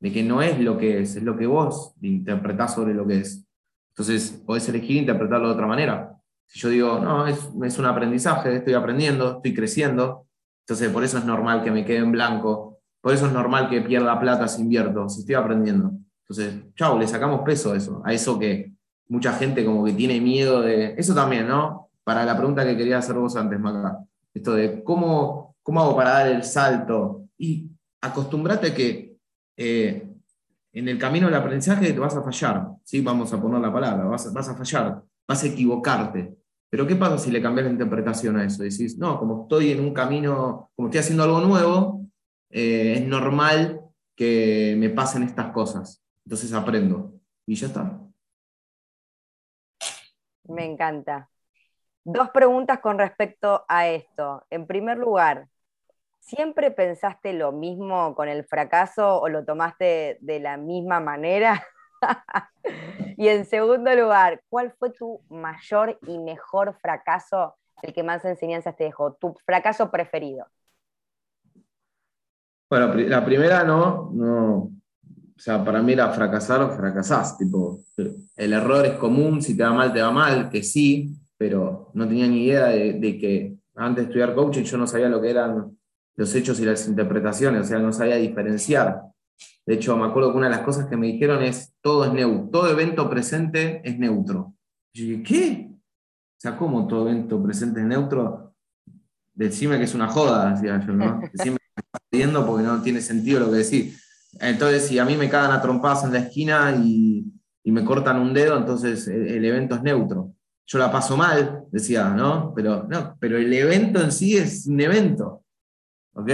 de que no es lo que es, es lo que vos interpretás sobre lo que es. Entonces, podés elegir interpretarlo de otra manera. Si yo digo, no, es, es un aprendizaje, estoy aprendiendo, estoy creciendo, entonces por eso es normal que me quede en blanco, por eso es normal que pierda plata si invierto, si estoy aprendiendo. Entonces, chau, le sacamos peso a eso, a eso que mucha gente como que tiene miedo de... Eso también, ¿no? Para la pregunta que quería hacer vos antes, Maca. Esto de cómo, cómo hago para dar el salto. Y acostumbrate que eh, en el camino del aprendizaje te vas a fallar, ¿sí? vamos a poner la palabra, vas, vas a fallar, vas a equivocarte. Pero ¿qué pasa si le cambias la interpretación a eso? Decís, no, como estoy en un camino, como estoy haciendo algo nuevo, eh, es normal que me pasen estas cosas. Entonces aprendo. Y ya está. Me encanta. Dos preguntas con respecto a esto. En primer lugar, ¿siempre pensaste lo mismo con el fracaso o lo tomaste de la misma manera? (laughs) y en segundo lugar, ¿cuál fue tu mayor y mejor fracaso, el que más enseñanzas te dejó? ¿Tu fracaso preferido? Bueno, la primera no, no, sea, para mí era fracasar o fracasás, tipo, el error es común, si te va mal, te va mal, que sí, pero no tenía ni idea de, que antes de estudiar coaching yo no sabía lo que eran los hechos y las interpretaciones, o sea, no sabía diferenciar. De hecho, me acuerdo que una de las cosas que me dijeron es, todo es neutro, todo evento presente es neutro. Y yo dije, ¿qué? O sea, ¿cómo todo evento presente es neutro? Decime que es una joda, decía yo, ¿no? (laughs) Decime que estás pidiendo porque no tiene sentido lo que decís. Entonces, si a mí me cagan a trompadas en la esquina y, me cortan un dedo, entonces el evento es neutro yo la paso mal, decía, ¿no? Pero, no, pero el evento en sí es un evento, ¿ok?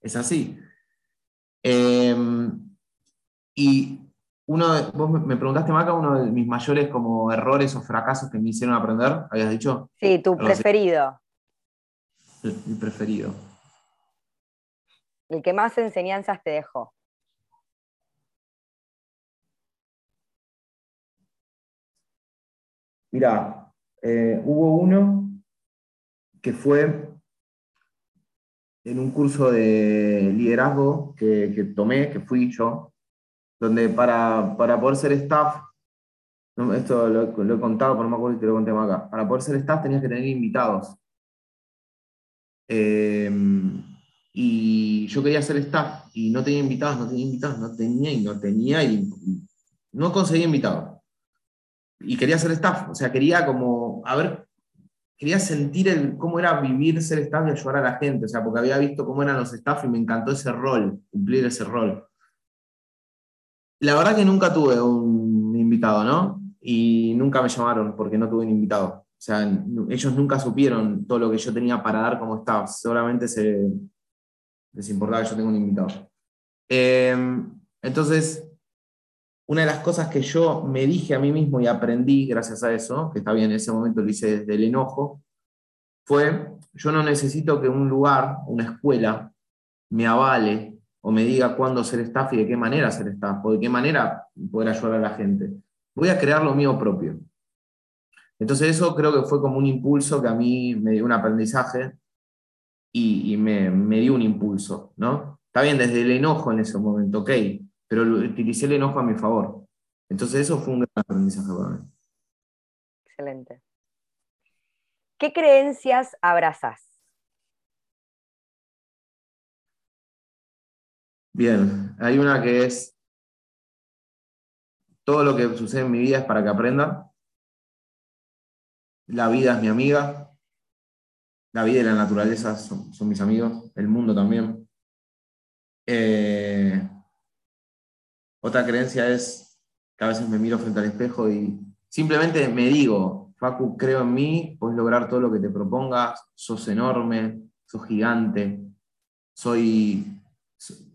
Es así. Em, y uno, vos me preguntaste, Maca, uno de mis mayores como errores o fracasos que me hicieron aprender, ¿habías dicho? Sí, tu preferido. Mi preferido. El que más enseñanzas te dejó. Mira, eh, hubo uno que fue en un curso de liderazgo que, tomé, que fui yo, donde para, poder ser staff, esto lo, he contado, pero no me acuerdo si te lo conté más acá, para poder ser staff tenías que tener invitados. Em, y yo quería ser staff y no tenía invitados, no tenía invitados, no tenía y no tenía y no conseguía invitados y quería ser staff, o sea, quería como, a ver, quería sentir el, cómo era vivir, ser staff y ayudar a la gente, o sea, porque había visto cómo eran los staff y me encantó ese rol, cumplir ese rol. La verdad que nunca tuve un invitado, ¿no? Y nunca me llamaron porque no tuve un invitado. O sea, ellos nunca supieron todo lo que yo tenía para dar como staff, solamente se, les importaba que yo tenga un invitado. Eh, entonces, una de las cosas que yo me dije a mí mismo y aprendí gracias a eso, que está bien, en ese momento lo hice desde el enojo, fue, yo no necesito que un lugar, una escuela, me avale o me diga cuándo ser staff y de qué manera ser staff, o de qué manera poder ayudar a la gente. Voy a crear lo mío propio. Entonces eso creo que fue como un impulso que a mí me dio un aprendizaje y, me, me, dio un impulso, ¿no? Está bien, desde el enojo en ese momento, ok, pero utilicé el enojo a mi favor. Entonces eso fue un gran aprendizaje para mí. Excelente. ¿Qué creencias abrazas? Bien, hay una que es, todo lo que sucede en mi vida es para que aprenda. La vida es mi amiga. La vida y la naturaleza son, mis amigos. El mundo también. Eh, otra creencia es que a veces me miro frente al espejo y simplemente me digo, Facu, creo en mí, puedes lograr todo lo que te propongas, sos enorme, sos gigante, soy,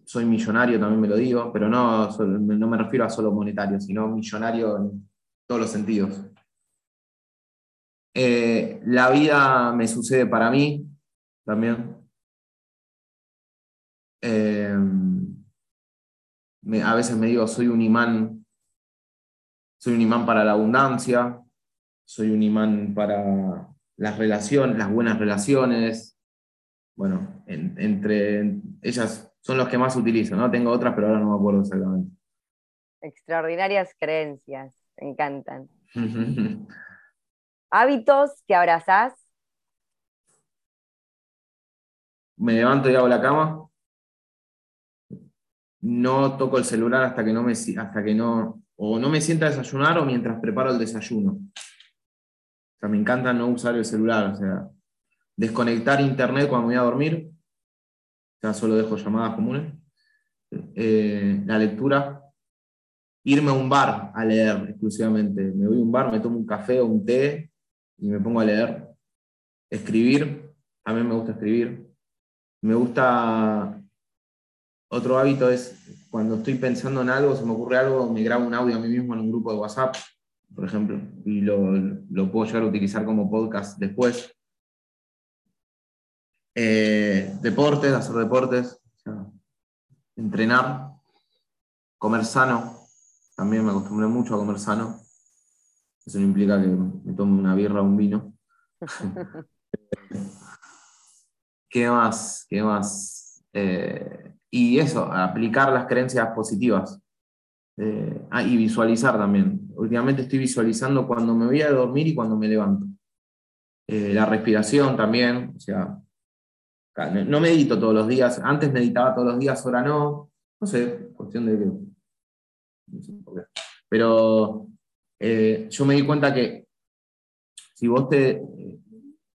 soy millonario, también me lo digo, pero no, no me refiero a solo monetario, sino millonario en todos los sentidos. Eh, la vida me sucede para mí también. Eh, a veces me digo, soy un imán, soy un imán para la abundancia, soy un imán para las relaciones, las buenas relaciones. Bueno, entre ellas son los que más utilizo, ¿no? Tengo otras, pero ahora no me acuerdo exactamente. Extraordinarias creencias, me encantan. (laughs) ¿Hábitos que abrazás? Me levanto y hago la cama no toco el celular hasta que no me, hasta que no, o no me sienta a desayunar o mientras preparo el desayuno. O sea, me encanta no usar el celular, o sea, desconectar internet cuando voy a dormir, o sea, solo dejo llamadas comunes. Eh, la lectura, irme a un bar a leer exclusivamente. Me voy a un bar, me tomo un café o un té y me pongo a leer. Escribir, también me gusta escribir. Me gusta, otro hábito es cuando estoy pensando en algo, se me ocurre algo, me grabo un audio a mí mismo en un grupo de WhatsApp, por ejemplo, y lo, lo puedo llegar a utilizar como podcast después. Eh, deportes, hacer deportes, entrenar, comer sano. También me acostumbré mucho a comer sano. Eso no implica que me tome una birra o un vino. (laughs) ¿Qué más? ¿Qué más? Eh, y eso, aplicar las creencias positivas. Eh, ah, y visualizar también. Últimamente estoy visualizando cuando me voy a dormir y cuando me levanto. la respiración también, o sea, no medito todos los días. Antes meditaba todos los días, ahora no. No sé, cuestión de. No. Pero eh, yo me di cuenta que si vos te,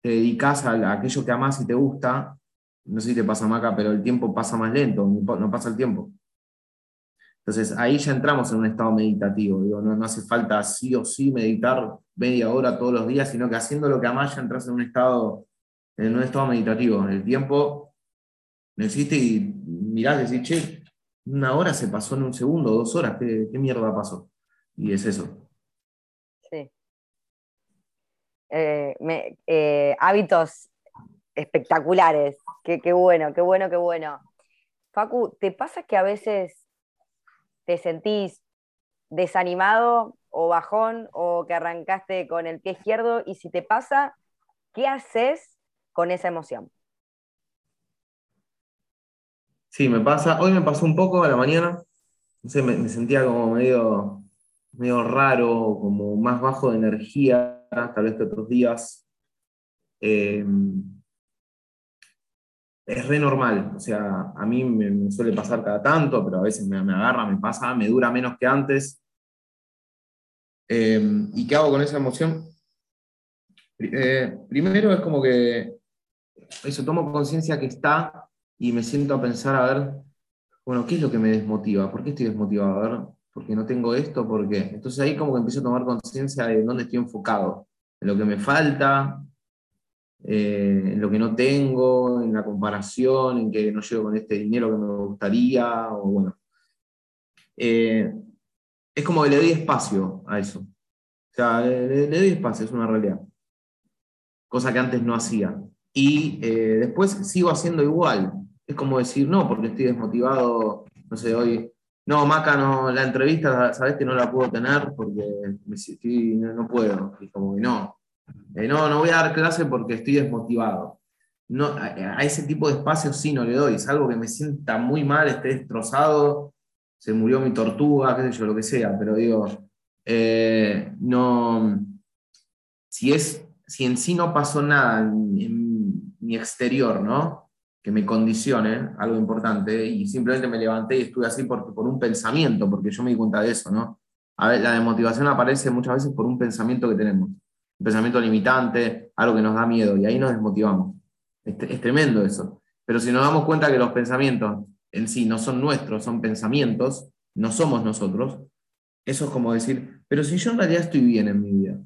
te dedicas a, aquello que amás y te gusta, no sé si te pasa Maca, pero el tiempo pasa más lento, no pasa el tiempo. Entonces ahí ya entramos en un estado meditativo. No, no hace falta sí o sí meditar media hora todos los días, sino que haciendo lo que amás ya entras en un estado en un estado meditativo. El tiempo no existe y mirás y decís, che, una hora se pasó en un segundo, dos horas, ¿qué, mierda pasó? Y es eso. Sí. Eh, eh, hábitos espectaculares. Qué, qué bueno, qué bueno, qué bueno. Facu, ¿te pasa que a veces te sentís desanimado o bajón o que arrancaste con el pie izquierdo? Y si te pasa, ¿qué haces con esa emoción. Sí, me pasa. Hoy me pasó un poco a la mañana. No me, sentía como medio, medio raro, como más bajo de energía, tal vez que otros días. Em, es re normal. O sea, a mí me, suele pasar cada tanto, pero a veces me, agarra, me pasa, me dura menos que antes. Em, ¿Y qué hago con esa emoción? Eh, primero es como que eso, tomo conciencia que está y me siento a pensar, a ver, bueno, ¿qué es lo que me desmotiva? ¿Por qué estoy desmotivado? A ver, ¿por qué no tengo esto? ¿Por qué? Entonces ahí como que empiezo a tomar conciencia de dónde estoy enfocado, en lo que me falta, eh, en lo que no tengo, en la comparación, en que no llego con este dinero que me gustaría, o bueno. Eh, es como que le doy espacio a eso. O sea, le doy espacio, es una realidad. Cosa que antes no hacía y eh, después sigo haciendo igual. Es como decir, no, porque estoy desmotivado, no sé, hoy, no, Maca, no, la entrevista, sabes que no la puedo tener porque no, puedo. Y como que no, eh, no, no voy a dar clase porque estoy desmotivado. No, a, ese tipo de espacios sí no le doy, es algo que me sienta muy mal, esté destrozado, se murió mi tortuga, qué sé yo, lo que sea, pero digo, eh, no, si es, si en sí no pasó nada en mi exterior, ¿no? Que me condicione, algo importante, y simplemente me levanté y estuve así por, por un pensamiento, porque yo me di cuenta de eso, ¿no? A ver, la desmotivación aparece muchas veces por un pensamiento que tenemos, un pensamiento limitante, algo que nos da miedo, y ahí nos desmotivamos. Es, es tremendo eso. Pero si nos damos cuenta que los pensamientos en sí no son nuestros, son pensamientos, no somos nosotros, eso es como decir, pero si yo en realidad estoy bien en mi vida,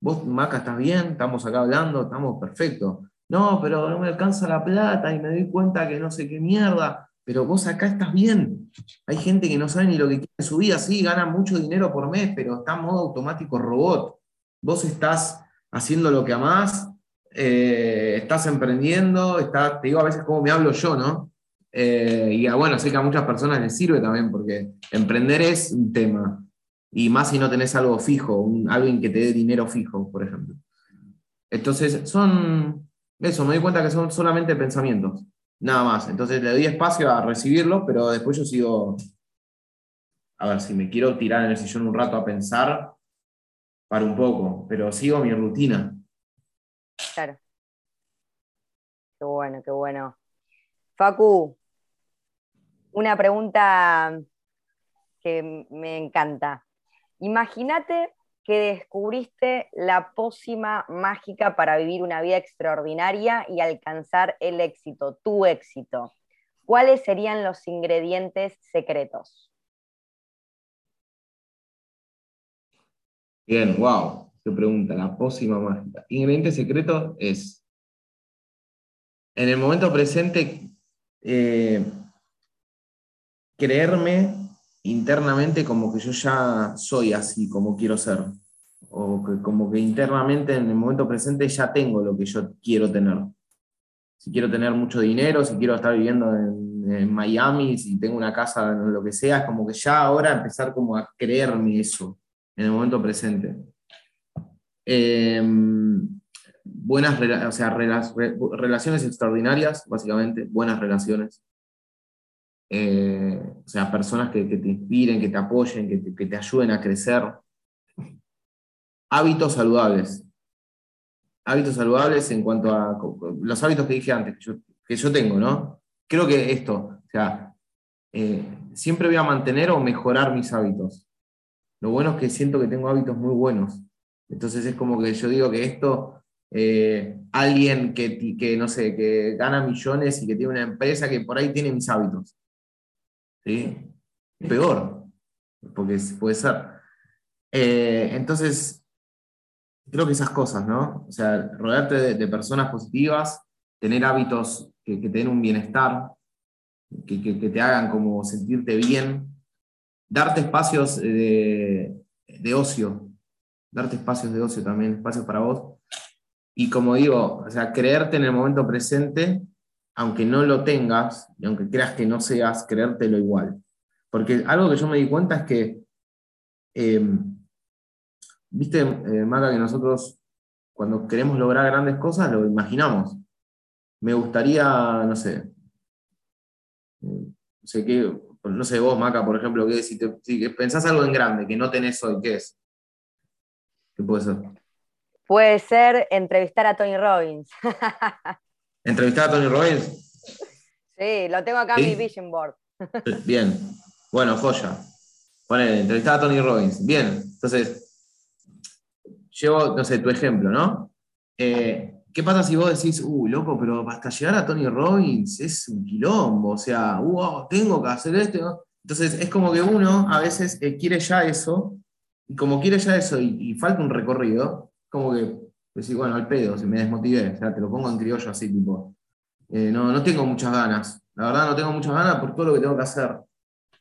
vos, Maca, estás bien, estamos acá hablando, estamos perfectos, no, pero no me alcanza la plata y me doy cuenta que no sé qué mierda, pero vos acá estás bien. Hay gente que no sabe ni lo que quiere en su vida, sí, gana mucho dinero por mes, pero está en modo automático robot. Vos estás haciendo lo que amás, eh, estás emprendiendo, está, te digo a veces cómo me hablo yo, ¿no? Eh, y bueno, sé que a muchas personas les sirve también, porque emprender es un tema, y más si no tenés algo fijo, un, alguien que te dé dinero fijo, por ejemplo. Entonces, son, eso, me doy cuenta que son solamente pensamientos, nada más. Entonces le doy espacio a recibirlo, pero después yo sigo, a ver, si me quiero tirar en el sillón un rato a pensar, para un poco, pero sigo mi rutina. Claro. Qué bueno, qué bueno. Facu, una pregunta que me encanta. Imagínate que descubriste la pócima mágica para vivir una vida extraordinaria y alcanzar el éxito, tu éxito. ¿Cuáles serían los ingredientes secretos? Bien, wow, qué pregunta, la pócima mágica. Ingrediente secreto es, en el momento presente, eh, creerme internamente como que yo ya soy así, como quiero ser. O que como que internamente en el momento presente ya tengo lo que yo quiero tener. Si quiero tener mucho dinero, si quiero estar viviendo en, Miami, si tengo una casa, en lo que sea, es como que ya ahora empezar como a creerme eso en el momento presente. Em, buenas o sea, relaciones extraordinarias, básicamente, buenas relaciones. Eh, o sea, personas que, te inspiren, que te apoyen, que te, ayuden a crecer. Hábitos saludables. Hábitos saludables en cuanto a los hábitos que dije antes, que yo, tengo, ¿no? Creo que esto, o sea, eh, siempre voy a mantener o mejorar mis hábitos. Lo bueno es que siento que tengo hábitos muy buenos. Entonces es como que yo digo que esto, eh, alguien que, que, no sé, que gana millones y que tiene una empresa que por ahí tiene mis hábitos. ¿sí? Peor, porque puede ser. Eh, entonces, creo que esas cosas, ¿no? O sea, rodearte de, personas positivas, tener hábitos que, te den un bienestar, que, te hagan como sentirte bien, darte espacios de, de ocio, darte espacios de ocio también, espacios para vos. Y como digo, o sea, creerte en el momento presente aunque no lo tengas, y aunque creas que no seas, creértelo igual. Porque algo que yo me di cuenta es que, em, viste, eh, Maca, que nosotros cuando queremos lograr grandes cosas lo imaginamos. Me gustaría, no sé, no sé qué, no sé vos, Maca, por ejemplo, que si, si pensás algo en grande que no tenés hoy, ¿qué es? ¿Qué puede ser? Puede ser entrevistar a Tony Robbins. (laughs) ¿Entrevistar a Tony Robbins? Sí, lo tengo acá en mi vision board. Bien. Bueno, joya. Ponele, entrevistar a Tony Robbins. Bien. Entonces, llevo, no sé, tu ejemplo, ¿no? Eh, ¿Qué pasa si vos decís, uy, loco, pero hasta llegar a Tony Robbins es un quilombo? O sea, wow, tengo que hacer esto. Entonces, es como que uno a veces eh, quiere ya eso, y como quiere ya eso y, falta un recorrido, como que decir, bueno, al pedo, se me desmotivé, o sea, te lo pongo en criollo así, tipo, eh, no, no tengo muchas ganas, la verdad no tengo muchas ganas por todo lo que tengo que hacer.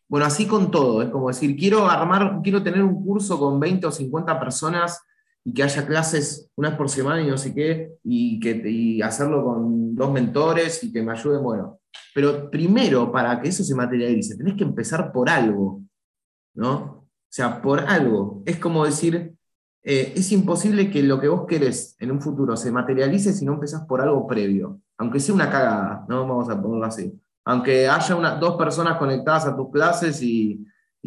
Bueno, así con todo, es como decir, quiero armar, quiero tener un curso con 20 o 50 personas y que haya clases una vez por semana y no sé qué, y, que, y hacerlo con dos mentores y que me ayuden, bueno. Pero primero, para que eso se materialice, tenés que empezar por algo, ¿no? O sea, por algo. Es como decir, eh, es imposible que lo que vos querés en un futuro se materialice si no empezás por algo previo, aunque sea una cagada, ¿no? Vamos a ponerlo así. Aunque haya una, dos personas conectadas a tus clases y,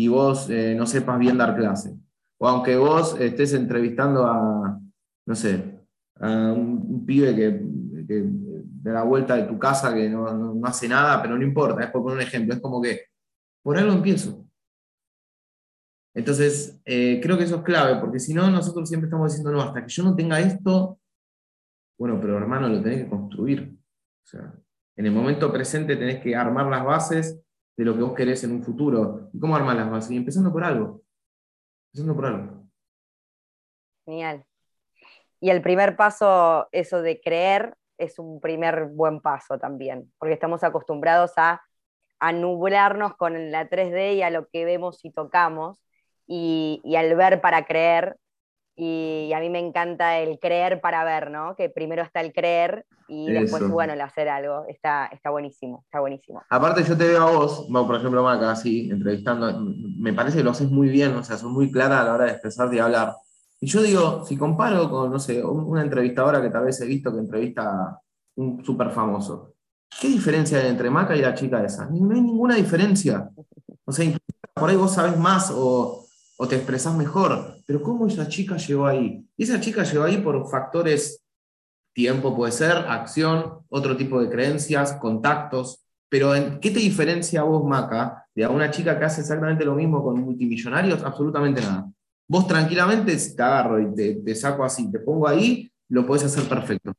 vos eh, no sepas bien dar clase. O aunque vos estés entrevistando a, no sé, a un, pibe que, de la vuelta de tu casa que no, no, hace nada, pero no importa, es por poner un ejemplo, es como que por algo empiezo. Entonces, eh, creo que eso es clave, porque si no, nosotros siempre estamos diciendo, no, hasta que yo no tenga esto, bueno, pero hermano, lo tenés que construir. O sea, en el momento presente tenés que armar las bases de lo que vos querés en un futuro. ¿Y cómo armar las bases? Y empezando por algo. Genial. Y el primer paso, eso de creer, es un primer buen paso también, porque estamos acostumbrados a, a nublarnos con la 3D y a lo que vemos y tocamos, y, al ver para creer. Y, a mí me encanta el creer para ver, ¿no? Que primero está el creer y después, bueno, el hacer algo. Está, está buenísimo, está buenísimo. Aparte, yo te veo a vos, por ejemplo, Maca, así, entrevistando, me parece que lo haces muy bien, o sea, sos muy clara a la hora de expresarte y hablar. Y yo digo, si comparo con, no sé, una entrevistadora que tal vez he visto que entrevista a un súper famoso, ¿qué diferencia hay entre Maca y la chica esa? No hay ninguna diferencia. O sea, por ahí vos sabés más o, o te expresas mejor. Pero ¿cómo esa chica llegó ahí? Y esa chica llegó ahí por factores, tiempo puede ser, acción, otro tipo de creencias, contactos. Pero ¿en ¿qué te diferencia a vos, Maca, de a una chica que hace exactamente lo mismo con multimillonarios? Absolutamente nada. Vos tranquilamente, te agarro y te, saco así, te pongo ahí, lo podés hacer perfecto.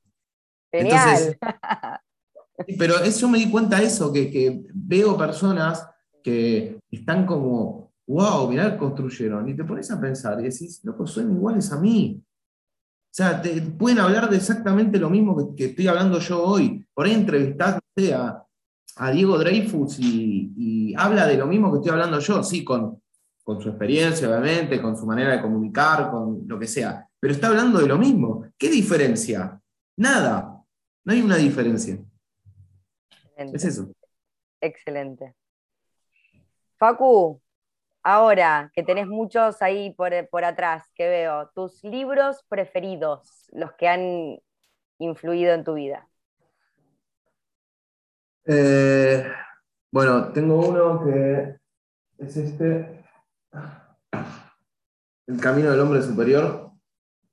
Genial. (laughs) pero eso me di cuenta de eso, que, que veo personas que están como wow, mirá, construyeron. Y te pones a pensar y decís, loco, son iguales a mí. O sea, te, pueden hablar de exactamente lo mismo que, estoy hablando yo hoy. Por ahí entrevistás a, a Diego Dreyfus y, habla de lo mismo que estoy hablando yo, sí, con, con su experiencia, obviamente, con su manera de comunicar, con lo que sea. Pero está hablando de lo mismo. ¿Qué diferencia? Nada. No hay una diferencia. Es eso. Excelente. Facu, ahora que tenés muchos ahí por, atrás que veo, tus libros preferidos, los que han influido en tu vida. Eh, bueno, tengo uno que es este, El Camino del Hombre Superior,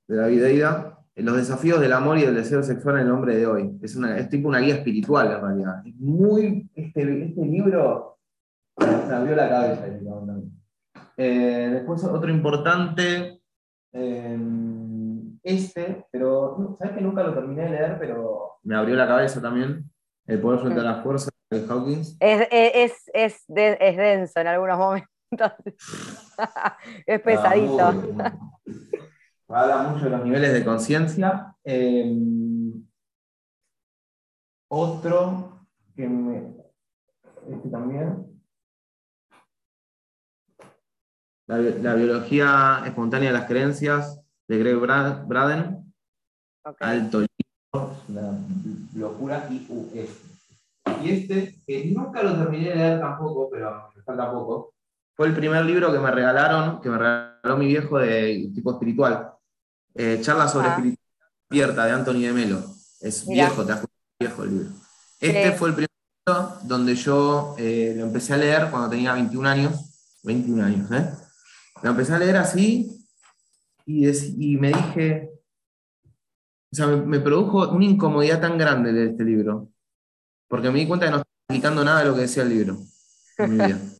de David Eida. Los desafíos del amor y del deseo sexual en el hombre de hoy. Es, una, es tipo una guía espiritual en realidad. Es muy, este, este libro me abrió la cabeza. Eh, después otro importante, eh, este, pero ¿sabes que nunca lo terminé de leer, pero me abrió la cabeza también? El poder frente a la fuerza de Hawkins. Es, es, es, es denso en algunos momentos. (laughs) es pesadito habla mucho de los niveles de conciencia. Em, otro que me. Este también. La, biología espontánea de las creencias de Greg Braden. Alto libro, una locura. Y este. Y este, que nunca lo terminé de leer tampoco, pero me falta poco, fue el primer libro que me regalaron, que me regaló mi viejo de tipo espiritual. Eh, charla sobre ah. espiritualidad de Anthony de Melo. Es viejo, te das viejo el libro. Este fue el primer libro donde yo eh, lo empecé a leer cuando tenía 21 años. 21 años, ¿eh? Lo empecé a leer así y, me dije, o sea, me, produjo una incomodidad tan grande de este libro, porque me di cuenta que no estaba explicando nada de lo que decía el libro (laughs)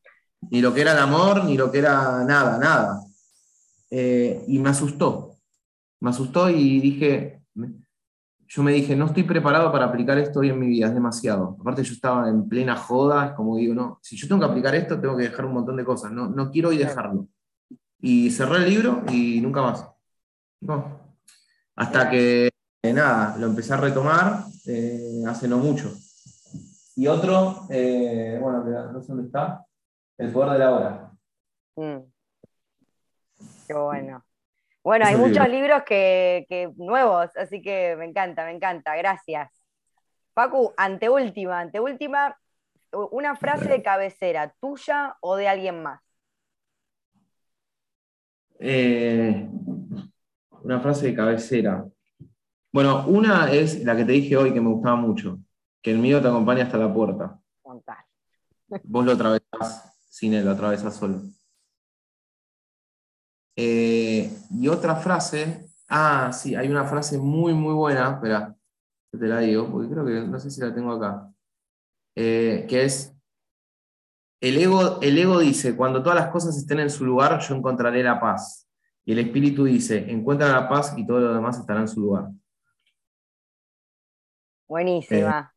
ni lo que era el amor, ni lo que era nada, nada. Eh, y me asustó, me asustó y dije, yo me dije, no estoy preparado para aplicar esto hoy en mi vida, es demasiado. Aparte yo estaba en plena joda, como digo, no, si yo tengo que aplicar esto, tengo que dejar un montón de cosas, no, no quiero hoy dejarlo. Y cerré el libro y nunca más. No. Hasta que, eh, nada, lo empecé a retomar eh, hace no mucho. Y otro, eh, bueno, no sé dónde está, El poder de la hora. Mm. Qué bueno. Bueno, hay muchos libros que, nuevos, así que me encanta, me encanta. Gracias. Pacu, anteúltima, anteúltima, una frase de cabecera, tuya o de alguien más. Eh, una frase de cabecera. Bueno, una es la que te dije hoy que me gustaba mucho, que el mío te acompaña hasta la puerta. Vos lo atravesás sin él, lo atravesás solo. Eh, y otra frase, ah, sí, hay una frase muy, muy buena, espera, te la digo, porque creo que no sé si la tengo acá, eh, que es, el ego, el ego dice, cuando todas las cosas estén en su lugar, yo encontraré la paz. Y el espíritu dice, encuentra la paz y todo lo demás estará en su lugar. Buenísima,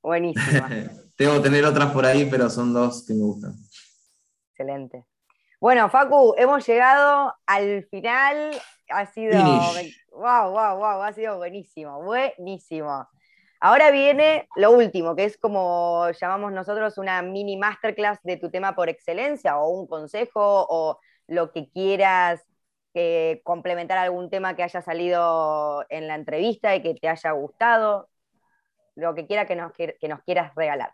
buenísima. (laughs) Tengo que tener otras por ahí, pero son dos que me gustan. Excelente. Bueno, Facu, hemos llegado al final. Ha sido. Wow, wow, wow, ha sido buenísimo, buenísimo. Ahora viene lo último, que es como llamamos nosotros una mini masterclass de tu tema por excelencia, o un consejo, o lo que quieras eh, complementar algún tema que haya salido en la entrevista y que te haya gustado, lo que quiera que nos, que nos quieras regalar.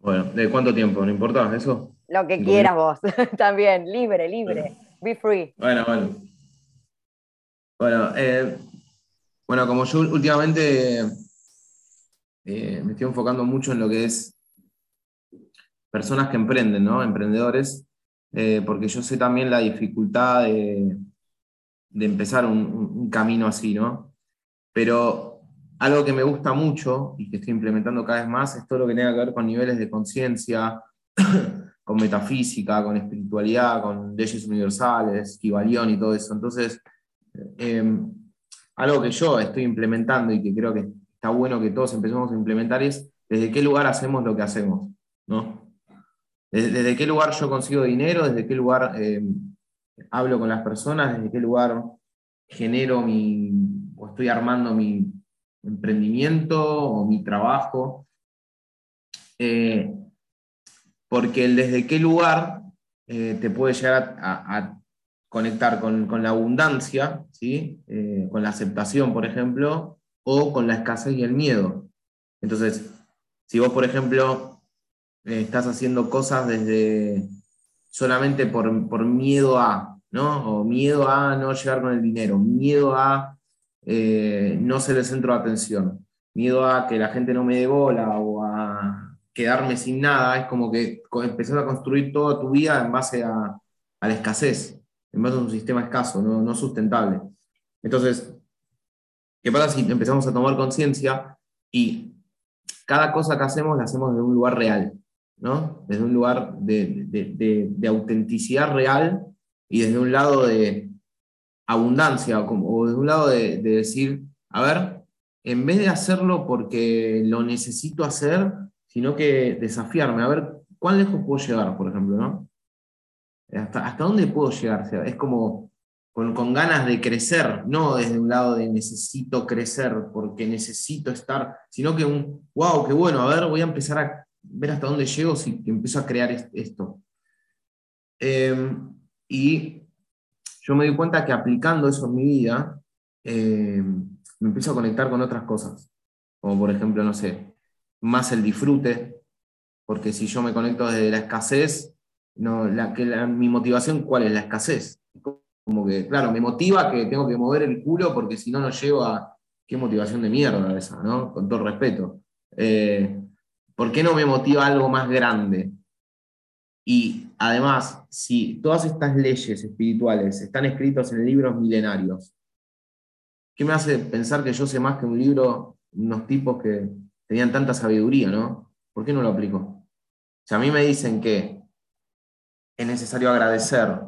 Bueno, ¿de cuánto tiempo? ¿No importa eso? Lo que quieras vos, (laughs) también, libre, libre, be free. Bueno, bueno. Bueno, eh, bueno como yo últimamente eh, me estoy enfocando mucho en lo que es personas que emprenden. Emprendedores, eh, porque yo sé también la dificultad de, empezar un, camino así, ¿no? Pero algo que me gusta mucho y que estoy implementando cada vez más es todo lo que tenga que ver con niveles de conciencia, (coughs) con metafísica, con espiritualidad, con leyes universales, Kibalión y todo eso. Entonces, em, algo que yo estoy implementando y que creo que está bueno que todos empecemos a implementar es desde qué lugar hacemos lo que hacemos, ¿no? Desde, qué lugar yo consigo dinero, desde qué lugar eh, hablo con las personas, desde qué lugar genero mi, o estoy armando mi emprendimiento o mi trabajo. Eh, porque el desde qué lugar eh, te puede llegar a, conectar con, la abundancia, ¿sí? con la aceptación, por ejemplo, o con la escasez y el miedo. Entonces, si vos, por ejemplo, eh, estás haciendo cosas desde solamente por, miedo a, ¿no? O miedo a no llegar con el dinero, miedo a eh, no ser el centro de atención, miedo a que la gente no me dé bola o a quedarme sin nada, es como que empezar a construir toda tu vida en base a, la escasez, en base a un sistema escaso, no, no sustentable. Entonces, ¿qué pasa si empezamos a tomar conciencia y cada cosa que hacemos la hacemos de un lugar real? Desde un lugar de, autenticidad real y desde un lado de abundancia, o, desde un lado de, decir, a ver, en vez de hacerlo porque lo necesito hacer, sino que desafiarme, a ver, ¿cuán lejos puedo llegar, por ejemplo, ¿no? ¿Hasta, hasta dónde puedo llegar? es como con, con, ganas de crecer, no desde un lado de necesito crecer porque necesito estar, sino que un, wow, qué bueno, a ver, voy a empezar a ver hasta dónde llego si empiezo a crear esto. Em, y yo me di cuenta que aplicando eso en mi vida, em, me empiezo a conectar con otras cosas, como por ejemplo, no sé, más el disfrute, porque si yo me conecto desde la escasez, no, la, que mi motivación, ¿cuál es la escasez? Como que, claro, me motiva que tengo que mover el culo porque si no, no llego a... Qué motivación de mierda esa, ¿no? Con todo respeto. Eh, ¿Por qué no me motiva algo más grande? Y además, si todas estas leyes espirituales están escritas en libros milenarios, ¿qué me hace pensar que yo sé más que un libro, unos tipos que tenían tanta sabiduría, ¿no? ¿Por qué no lo aplico? Sea, a mí me dicen que es necesario agradecer,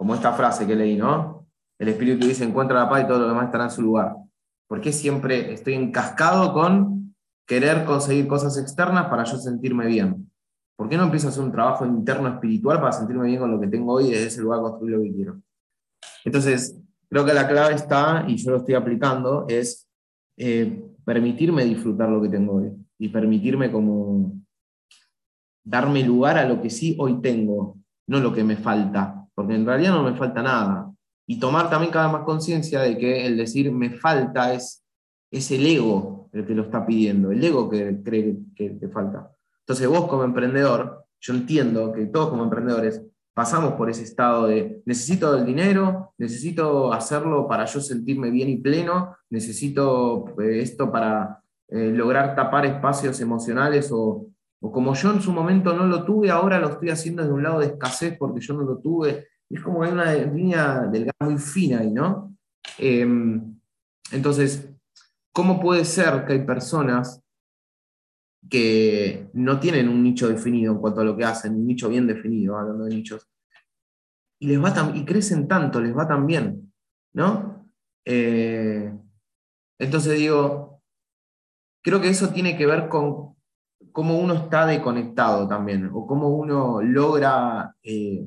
como esta frase que leí, ¿no? El espíritu dice, encuentra la paz y todo lo demás estará en su lugar. ¿Por qué siempre estoy encascado con querer conseguir cosas externas para yo sentirme bien. ¿Por qué no empiezo a hacer un trabajo interno espiritual para sentirme bien con lo que tengo hoy y desde ese lugar construir lo que quiero? Entonces, creo que la clave está, y yo lo estoy aplicando, es eh, permitirme disfrutar lo que tengo hoy y permitirme como darme lugar a lo que sí hoy tengo, no lo que me falta, porque en realidad no me falta nada. Y tomar también cada vez más conciencia de que el decir me falta es, es el ego, el que lo está pidiendo, el ego que cree que te falta. Entonces vos como emprendedor, yo entiendo que todos como emprendedores pasamos por ese estado de necesito el dinero, necesito hacerlo para yo sentirme bien y pleno, necesito eh, esto para eh, lograr tapar espacios emocionales o, como yo en su momento no lo tuve, ahora lo estoy haciendo desde un lado de escasez porque yo no lo tuve. Es como una línea delgada muy fina ahí, ¿no? Em, entonces, ¿Cómo puede ser que hay personas que no tienen un nicho definido en cuanto a lo que hacen, un nicho bien definido, hablando de nichos, y, les va y crecen tanto, les va tan bien, ¿no? Eh, entonces digo, creo que eso tiene que ver con cómo uno está deconectado también, o cómo uno logra eh,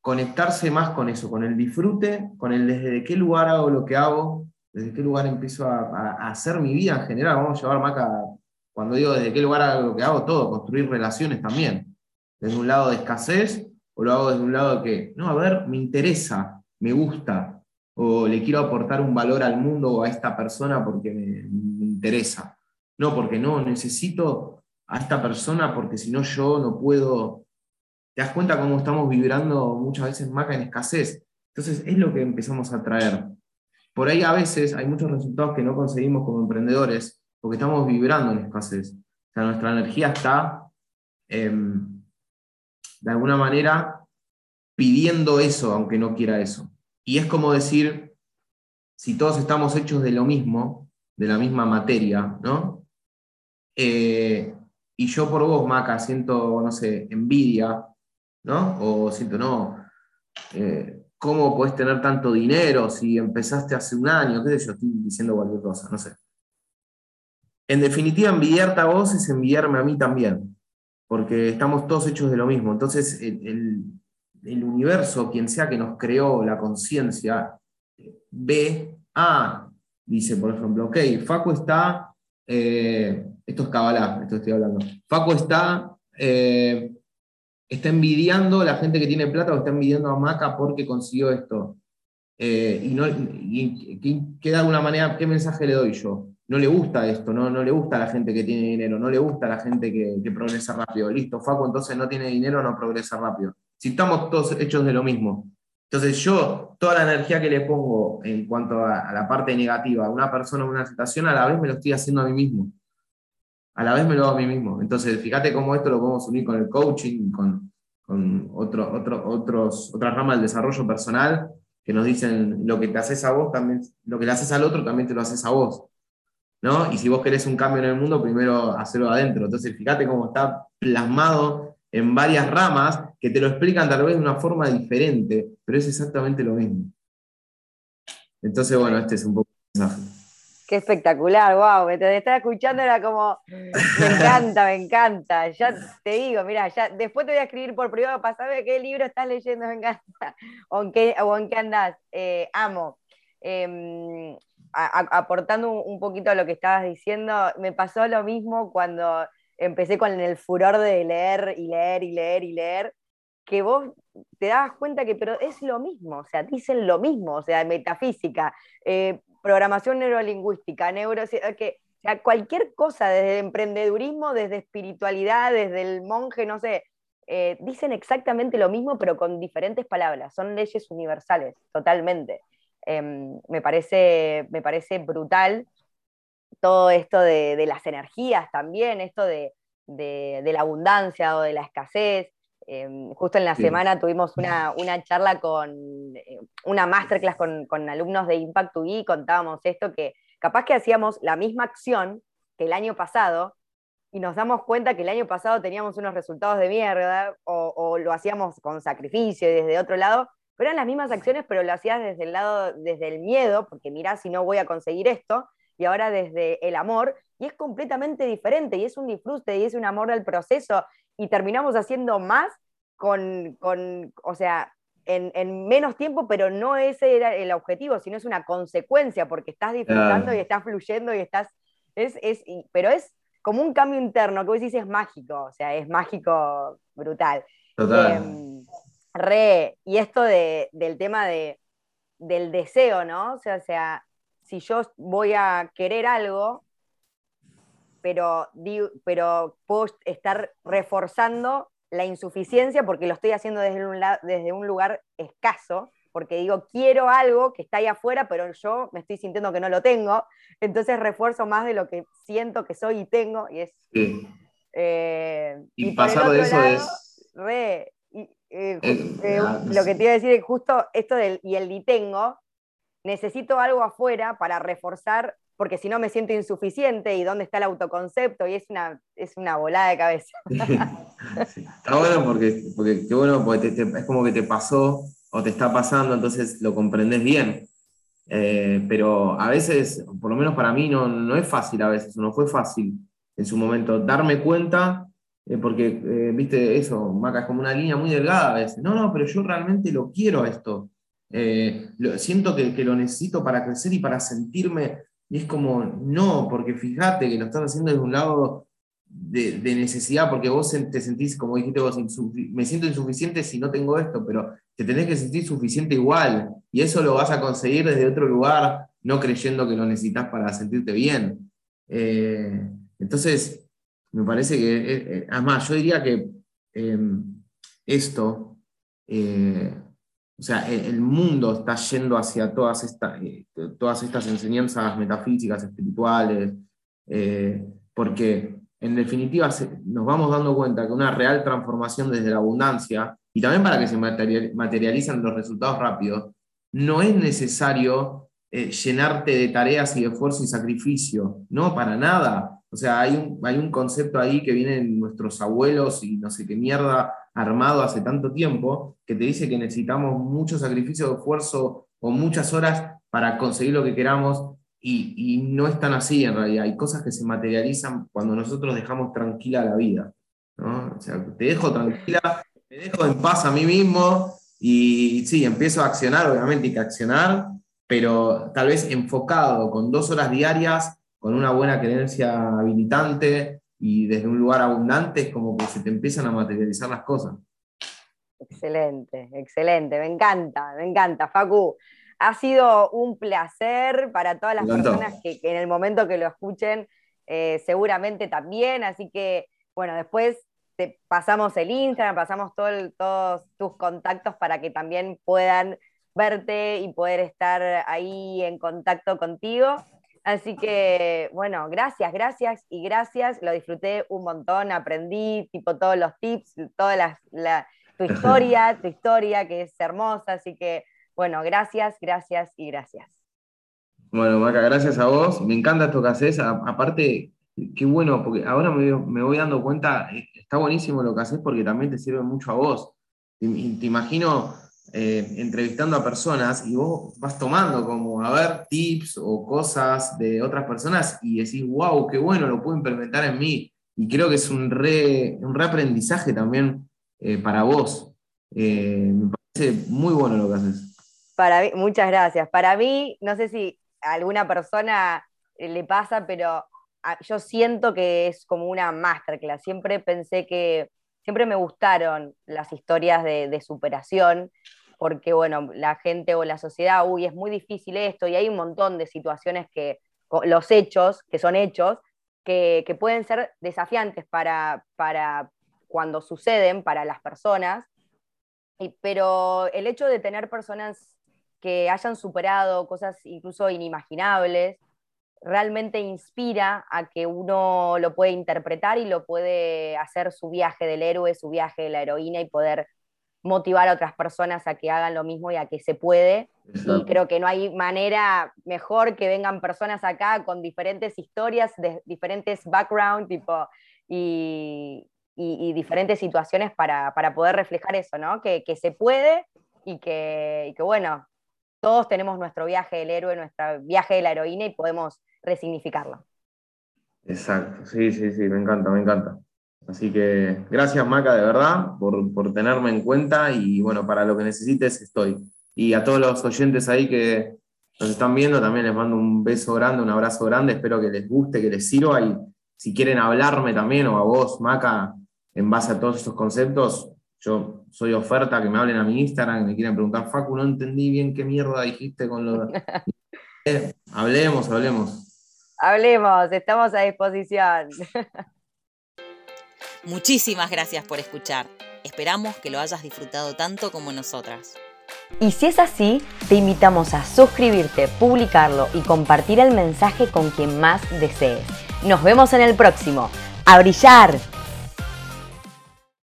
conectarse más con eso, con el disfrute, con el desde qué lugar hago lo que hago, desde qué lugar empiezo a, hacer mi vida en general. Vamos a llevar Maca, cuando digo desde qué lugar hago lo que hago, todo, construir relaciones también. Desde un lado de escasez, o lo hago desde un lado de que, no, a ver, me interesa, me gusta, o le quiero aportar un valor al mundo o a esta persona porque me interesa. No, porque no, necesito a esta persona porque si no yo no puedo. ¿Te das cuenta cómo estamos vibrando muchas veces Maca en escasez? Entonces es lo que empezamos a traer por ahí a veces hay muchos resultados que no conseguimos como emprendedores porque estamos vibrando en escasez. O sea, nuestra energía está, em, de alguna manera, pidiendo eso, aunque no quiera eso. Y es como decir, si todos estamos hechos de lo mismo, de la misma materia, ¿no? Eh, y yo por vos, Maca, siento, no sé, envidia, ¿no? O siento, no, eh, ¿Cómo puedes tener tanto dinero si empezaste hace un año? ¿Qué sé yo? Estoy diciendo cualquier cosa, no sé. En definitiva, envidiarte a vos es envidiarme a mí también. porque estamos todos hechos de lo mismo. Entonces, el, universo, quien sea que nos creó la conciencia, ve, ah, dice, por ejemplo, ok, Facu está, eh, esto es Kabbalah, esto estoy hablando, Facu está, eh, está envidiando a la gente que tiene plata o está envidiando a Maca porque consiguió esto. Eh, y, no, alguna manera, ¿qué mensaje le doy yo? No le gusta esto, no, no le gusta a la gente que tiene dinero, no le gusta a la gente que, progresa rápido. Listo, Facu entonces no tiene dinero, no progresa rápido. Si estamos todos hechos de lo mismo. Entonces yo, toda la energía que le pongo en cuanto a, la parte negativa a una persona o una situación, a la vez me lo estoy haciendo a mí mismo. A la vez me lo hago a mí mismo. Entonces, fíjate cómo esto lo podemos unir con el coaching, con, con otro, otro, otros, otras ramas del desarrollo personal, que nos dicen lo que te haces a vos, también, lo que le haces al otro, también te lo haces a vos. ¿no? Y si vos querés un cambio en el mundo, primero hacerlo adentro. Entonces, fíjate cómo está plasmado en varias ramas que te lo explican tal vez de una forma diferente, pero es exactamente lo mismo. Entonces, bueno, este es un poco el mensaje. Qué espectacular, wow, me te estaba escuchando, era como, me encanta, me encanta. Ya te digo, mira, ya después te voy a escribir por privado para saber qué libro estás leyendo, (laughs) me encanta, o en qué, o en qué andás. Eh, amo. Em, aportando un, poquito a lo que estabas diciendo, me pasó lo mismo cuando empecé con el furor de leer y leer y leer y leer, que vos te dabas cuenta que pero es lo mismo, o sea, dicen lo mismo, o sea, metafísica, eh, programación neurolingüística, neuro, que, sea, cualquier cosa, desde emprendedurismo, desde espiritualidad, desde el monje, no sé, eh, dicen exactamente lo mismo, pero con diferentes palabras, son leyes universales, totalmente. Em, me, parece, me parece brutal todo esto de, las energías también, esto de, la abundancia o de la escasez. Em, justo en la semana tuvimos una, charla con, eh, una masterclass con, con alumnos de Impact UI, y contábamos esto, que capaz que hacíamos la misma acción que el año pasado, y nos damos cuenta que el año pasado teníamos unos resultados de mierda, o, o, lo hacíamos con sacrificio y desde otro lado, pero eran las mismas acciones, pero lo hacías desde el lado, desde el miedo, porque mirá si no voy a conseguir esto, y ahora desde el amor, y es completamente diferente, y es un disfrute, y es un amor al proceso, y terminamos haciendo más con, con o sea, en, menos tiempo, pero no ese era el objetivo, sino es una consecuencia, porque estás disfrutando y estás fluyendo y estás, es, es, pero es como un cambio interno, que vos decís es mágico, o sea, es mágico brutal. Total. Em, Re, y esto del tema de, del deseo, ¿no? O sea, sea, si yo voy a querer algo, pero, pero puedo estar reforzando la insuficiencia porque lo estoy haciendo desde un, desde un lugar escaso, porque digo, quiero algo que está ahí afuera, pero yo me estoy sintiendo que no lo tengo, entonces refuerzo más de lo que siento que soy y tengo, y es... Eh, y, pasar de eso es... Re, eh, eh, lo que te iba a decir es justo esto del y el ditengo, necesito algo afuera para reforzar, porque si no me siento insuficiente y dónde está el autoconcepto, y es una, es una volada de cabeza. (laughs) Está bueno porque, porque, bueno, es como que te pasó o te está pasando, entonces lo comprendes bien. Eh, pero a veces, por lo menos para mí, no, no es fácil a veces, no fue fácil en su momento darme cuenta eh, porque, eh, viste, eso, Maca, es como una línea muy delgada a veces. No, no, pero yo realmente lo quiero esto. Siento que, lo necesito para crecer y para sentirme. Y es como, no, porque fíjate que lo estás haciendo desde un lado de, necesidad, porque vos te sentís, como dijiste vos, me siento insuficiente si no tengo esto, pero te tenés que sentir suficiente igual. Y eso lo vas a conseguir desde otro lugar, no creyendo que lo necesitas para sentirte bien. entonces, me parece que, eh, eh, además, yo diría que em, esto, eh, o sea, e, el mundo está yendo hacia todas, estas todas estas enseñanzas metafísicas, espirituales, porque en definitiva nos vamos dando cuenta que una real transformación desde la abundancia, y también para que se materialicen los resultados rápidos, no es necesario llenarte de tareas y de esfuerzo y sacrificio, no, para nada. O sea, hay un, hay un concepto ahí que vienen nuestros abuelos y no sé qué mierda armado hace tanto tiempo, que te dice que necesitamos mucho sacrificio esfuerzo o muchas horas para conseguir lo que queramos y, y, no es tan así en realidad. Hay cosas que se materializan cuando nosotros dejamos tranquila la vida. ¿no? O sea, te dejo tranquila, me dejo en paz a mí mismo y sí, empiezo a accionar, obviamente hay que accionar, pero tal vez enfocado con dos horas diarias, con una buena creencia habilitante y desde un lugar abundante, es como que se te empiezan a materializar las cosas. Excelente, excelente, me encanta, me encanta, Facu. Ha sido un placer para todas las personas que, en el momento que lo escuchen, eh, seguramente también, así que bueno, después te pasamos el Instagram, pasamos todos tus contactos para que también puedan verte y poder estar ahí en contacto contigo. Así que, bueno, gracias, gracias y gracias. Lo disfruté un montón, aprendí tipo todos los tips, toda la, tu historia, tu historia que es hermosa. Así que, bueno, gracias, gracias y gracias. Bueno, Maca, gracias a vos. Me encanta esto que haces. aparte, qué bueno, porque ahora me, voy dando cuenta, eh, está buenísimo lo que haces porque también te sirve mucho a vos. Te imagino eh, entrevistando a personas y vos vas tomando como a ver tips o cosas de otras personas y decís, wow, qué bueno, lo puedo implementar en mí. Y creo que es un, re, un reaprendizaje también eh, para vos. me parece muy bueno lo que haces. Para muchas gracias. Para mí, no sé si a alguna persona le pasa, pero yo siento que es como una masterclass. Siempre pensé que, siempre me gustaron las historias de, superación, porque bueno, la gente o la sociedad, uy, es muy difícil esto, y hay un montón de situaciones que, los hechos, que son hechos, que, pueden ser desafiantes para, para cuando suceden, para las personas, pero el hecho de tener personas que hayan superado cosas incluso inimaginables, realmente inspira a que uno lo puede interpretar y lo puede hacer su viaje del héroe, su viaje de la heroína y poder motivar a otras personas a que hagan lo mismo y a que se puede. Y creo que no hay manera mejor que vengan personas acá con diferentes historias, de diferentes backgrounds tipo, y, diferentes situaciones para, poder reflejar eso, ¿no? Que, se puede y que, y que, bueno, todos tenemos nuestro viaje del héroe, nuestro viaje de la heroína y podemos resignificarlo. Exacto, sí, sí, sí, me encanta, me encanta. Así que gracias Maca, de verdad, por, tenerme en cuenta y bueno, para lo que necesites estoy. Y a todos los oyentes ahí que nos están viendo, también les mando un beso grande, un abrazo grande, espero que les guste, que les sirva y si quieren hablarme también o a vos, Maca, en base a todos estos conceptos, yo soy oferta, que me hablen a mi Instagram, que me quieren preguntar, Facu, no entendí bien qué mierda dijiste con lo... (laughs) hablemos, hablemos. Hablemos, estamos a disposición. (laughs) Muchísimas gracias por escuchar. Esperamos que lo hayas disfrutado tanto como nosotras. Y si es así, te invitamos a suscribirte, publicarlo y compartir el mensaje con quien más desees. Nos vemos en el próximo. ¡A brillar!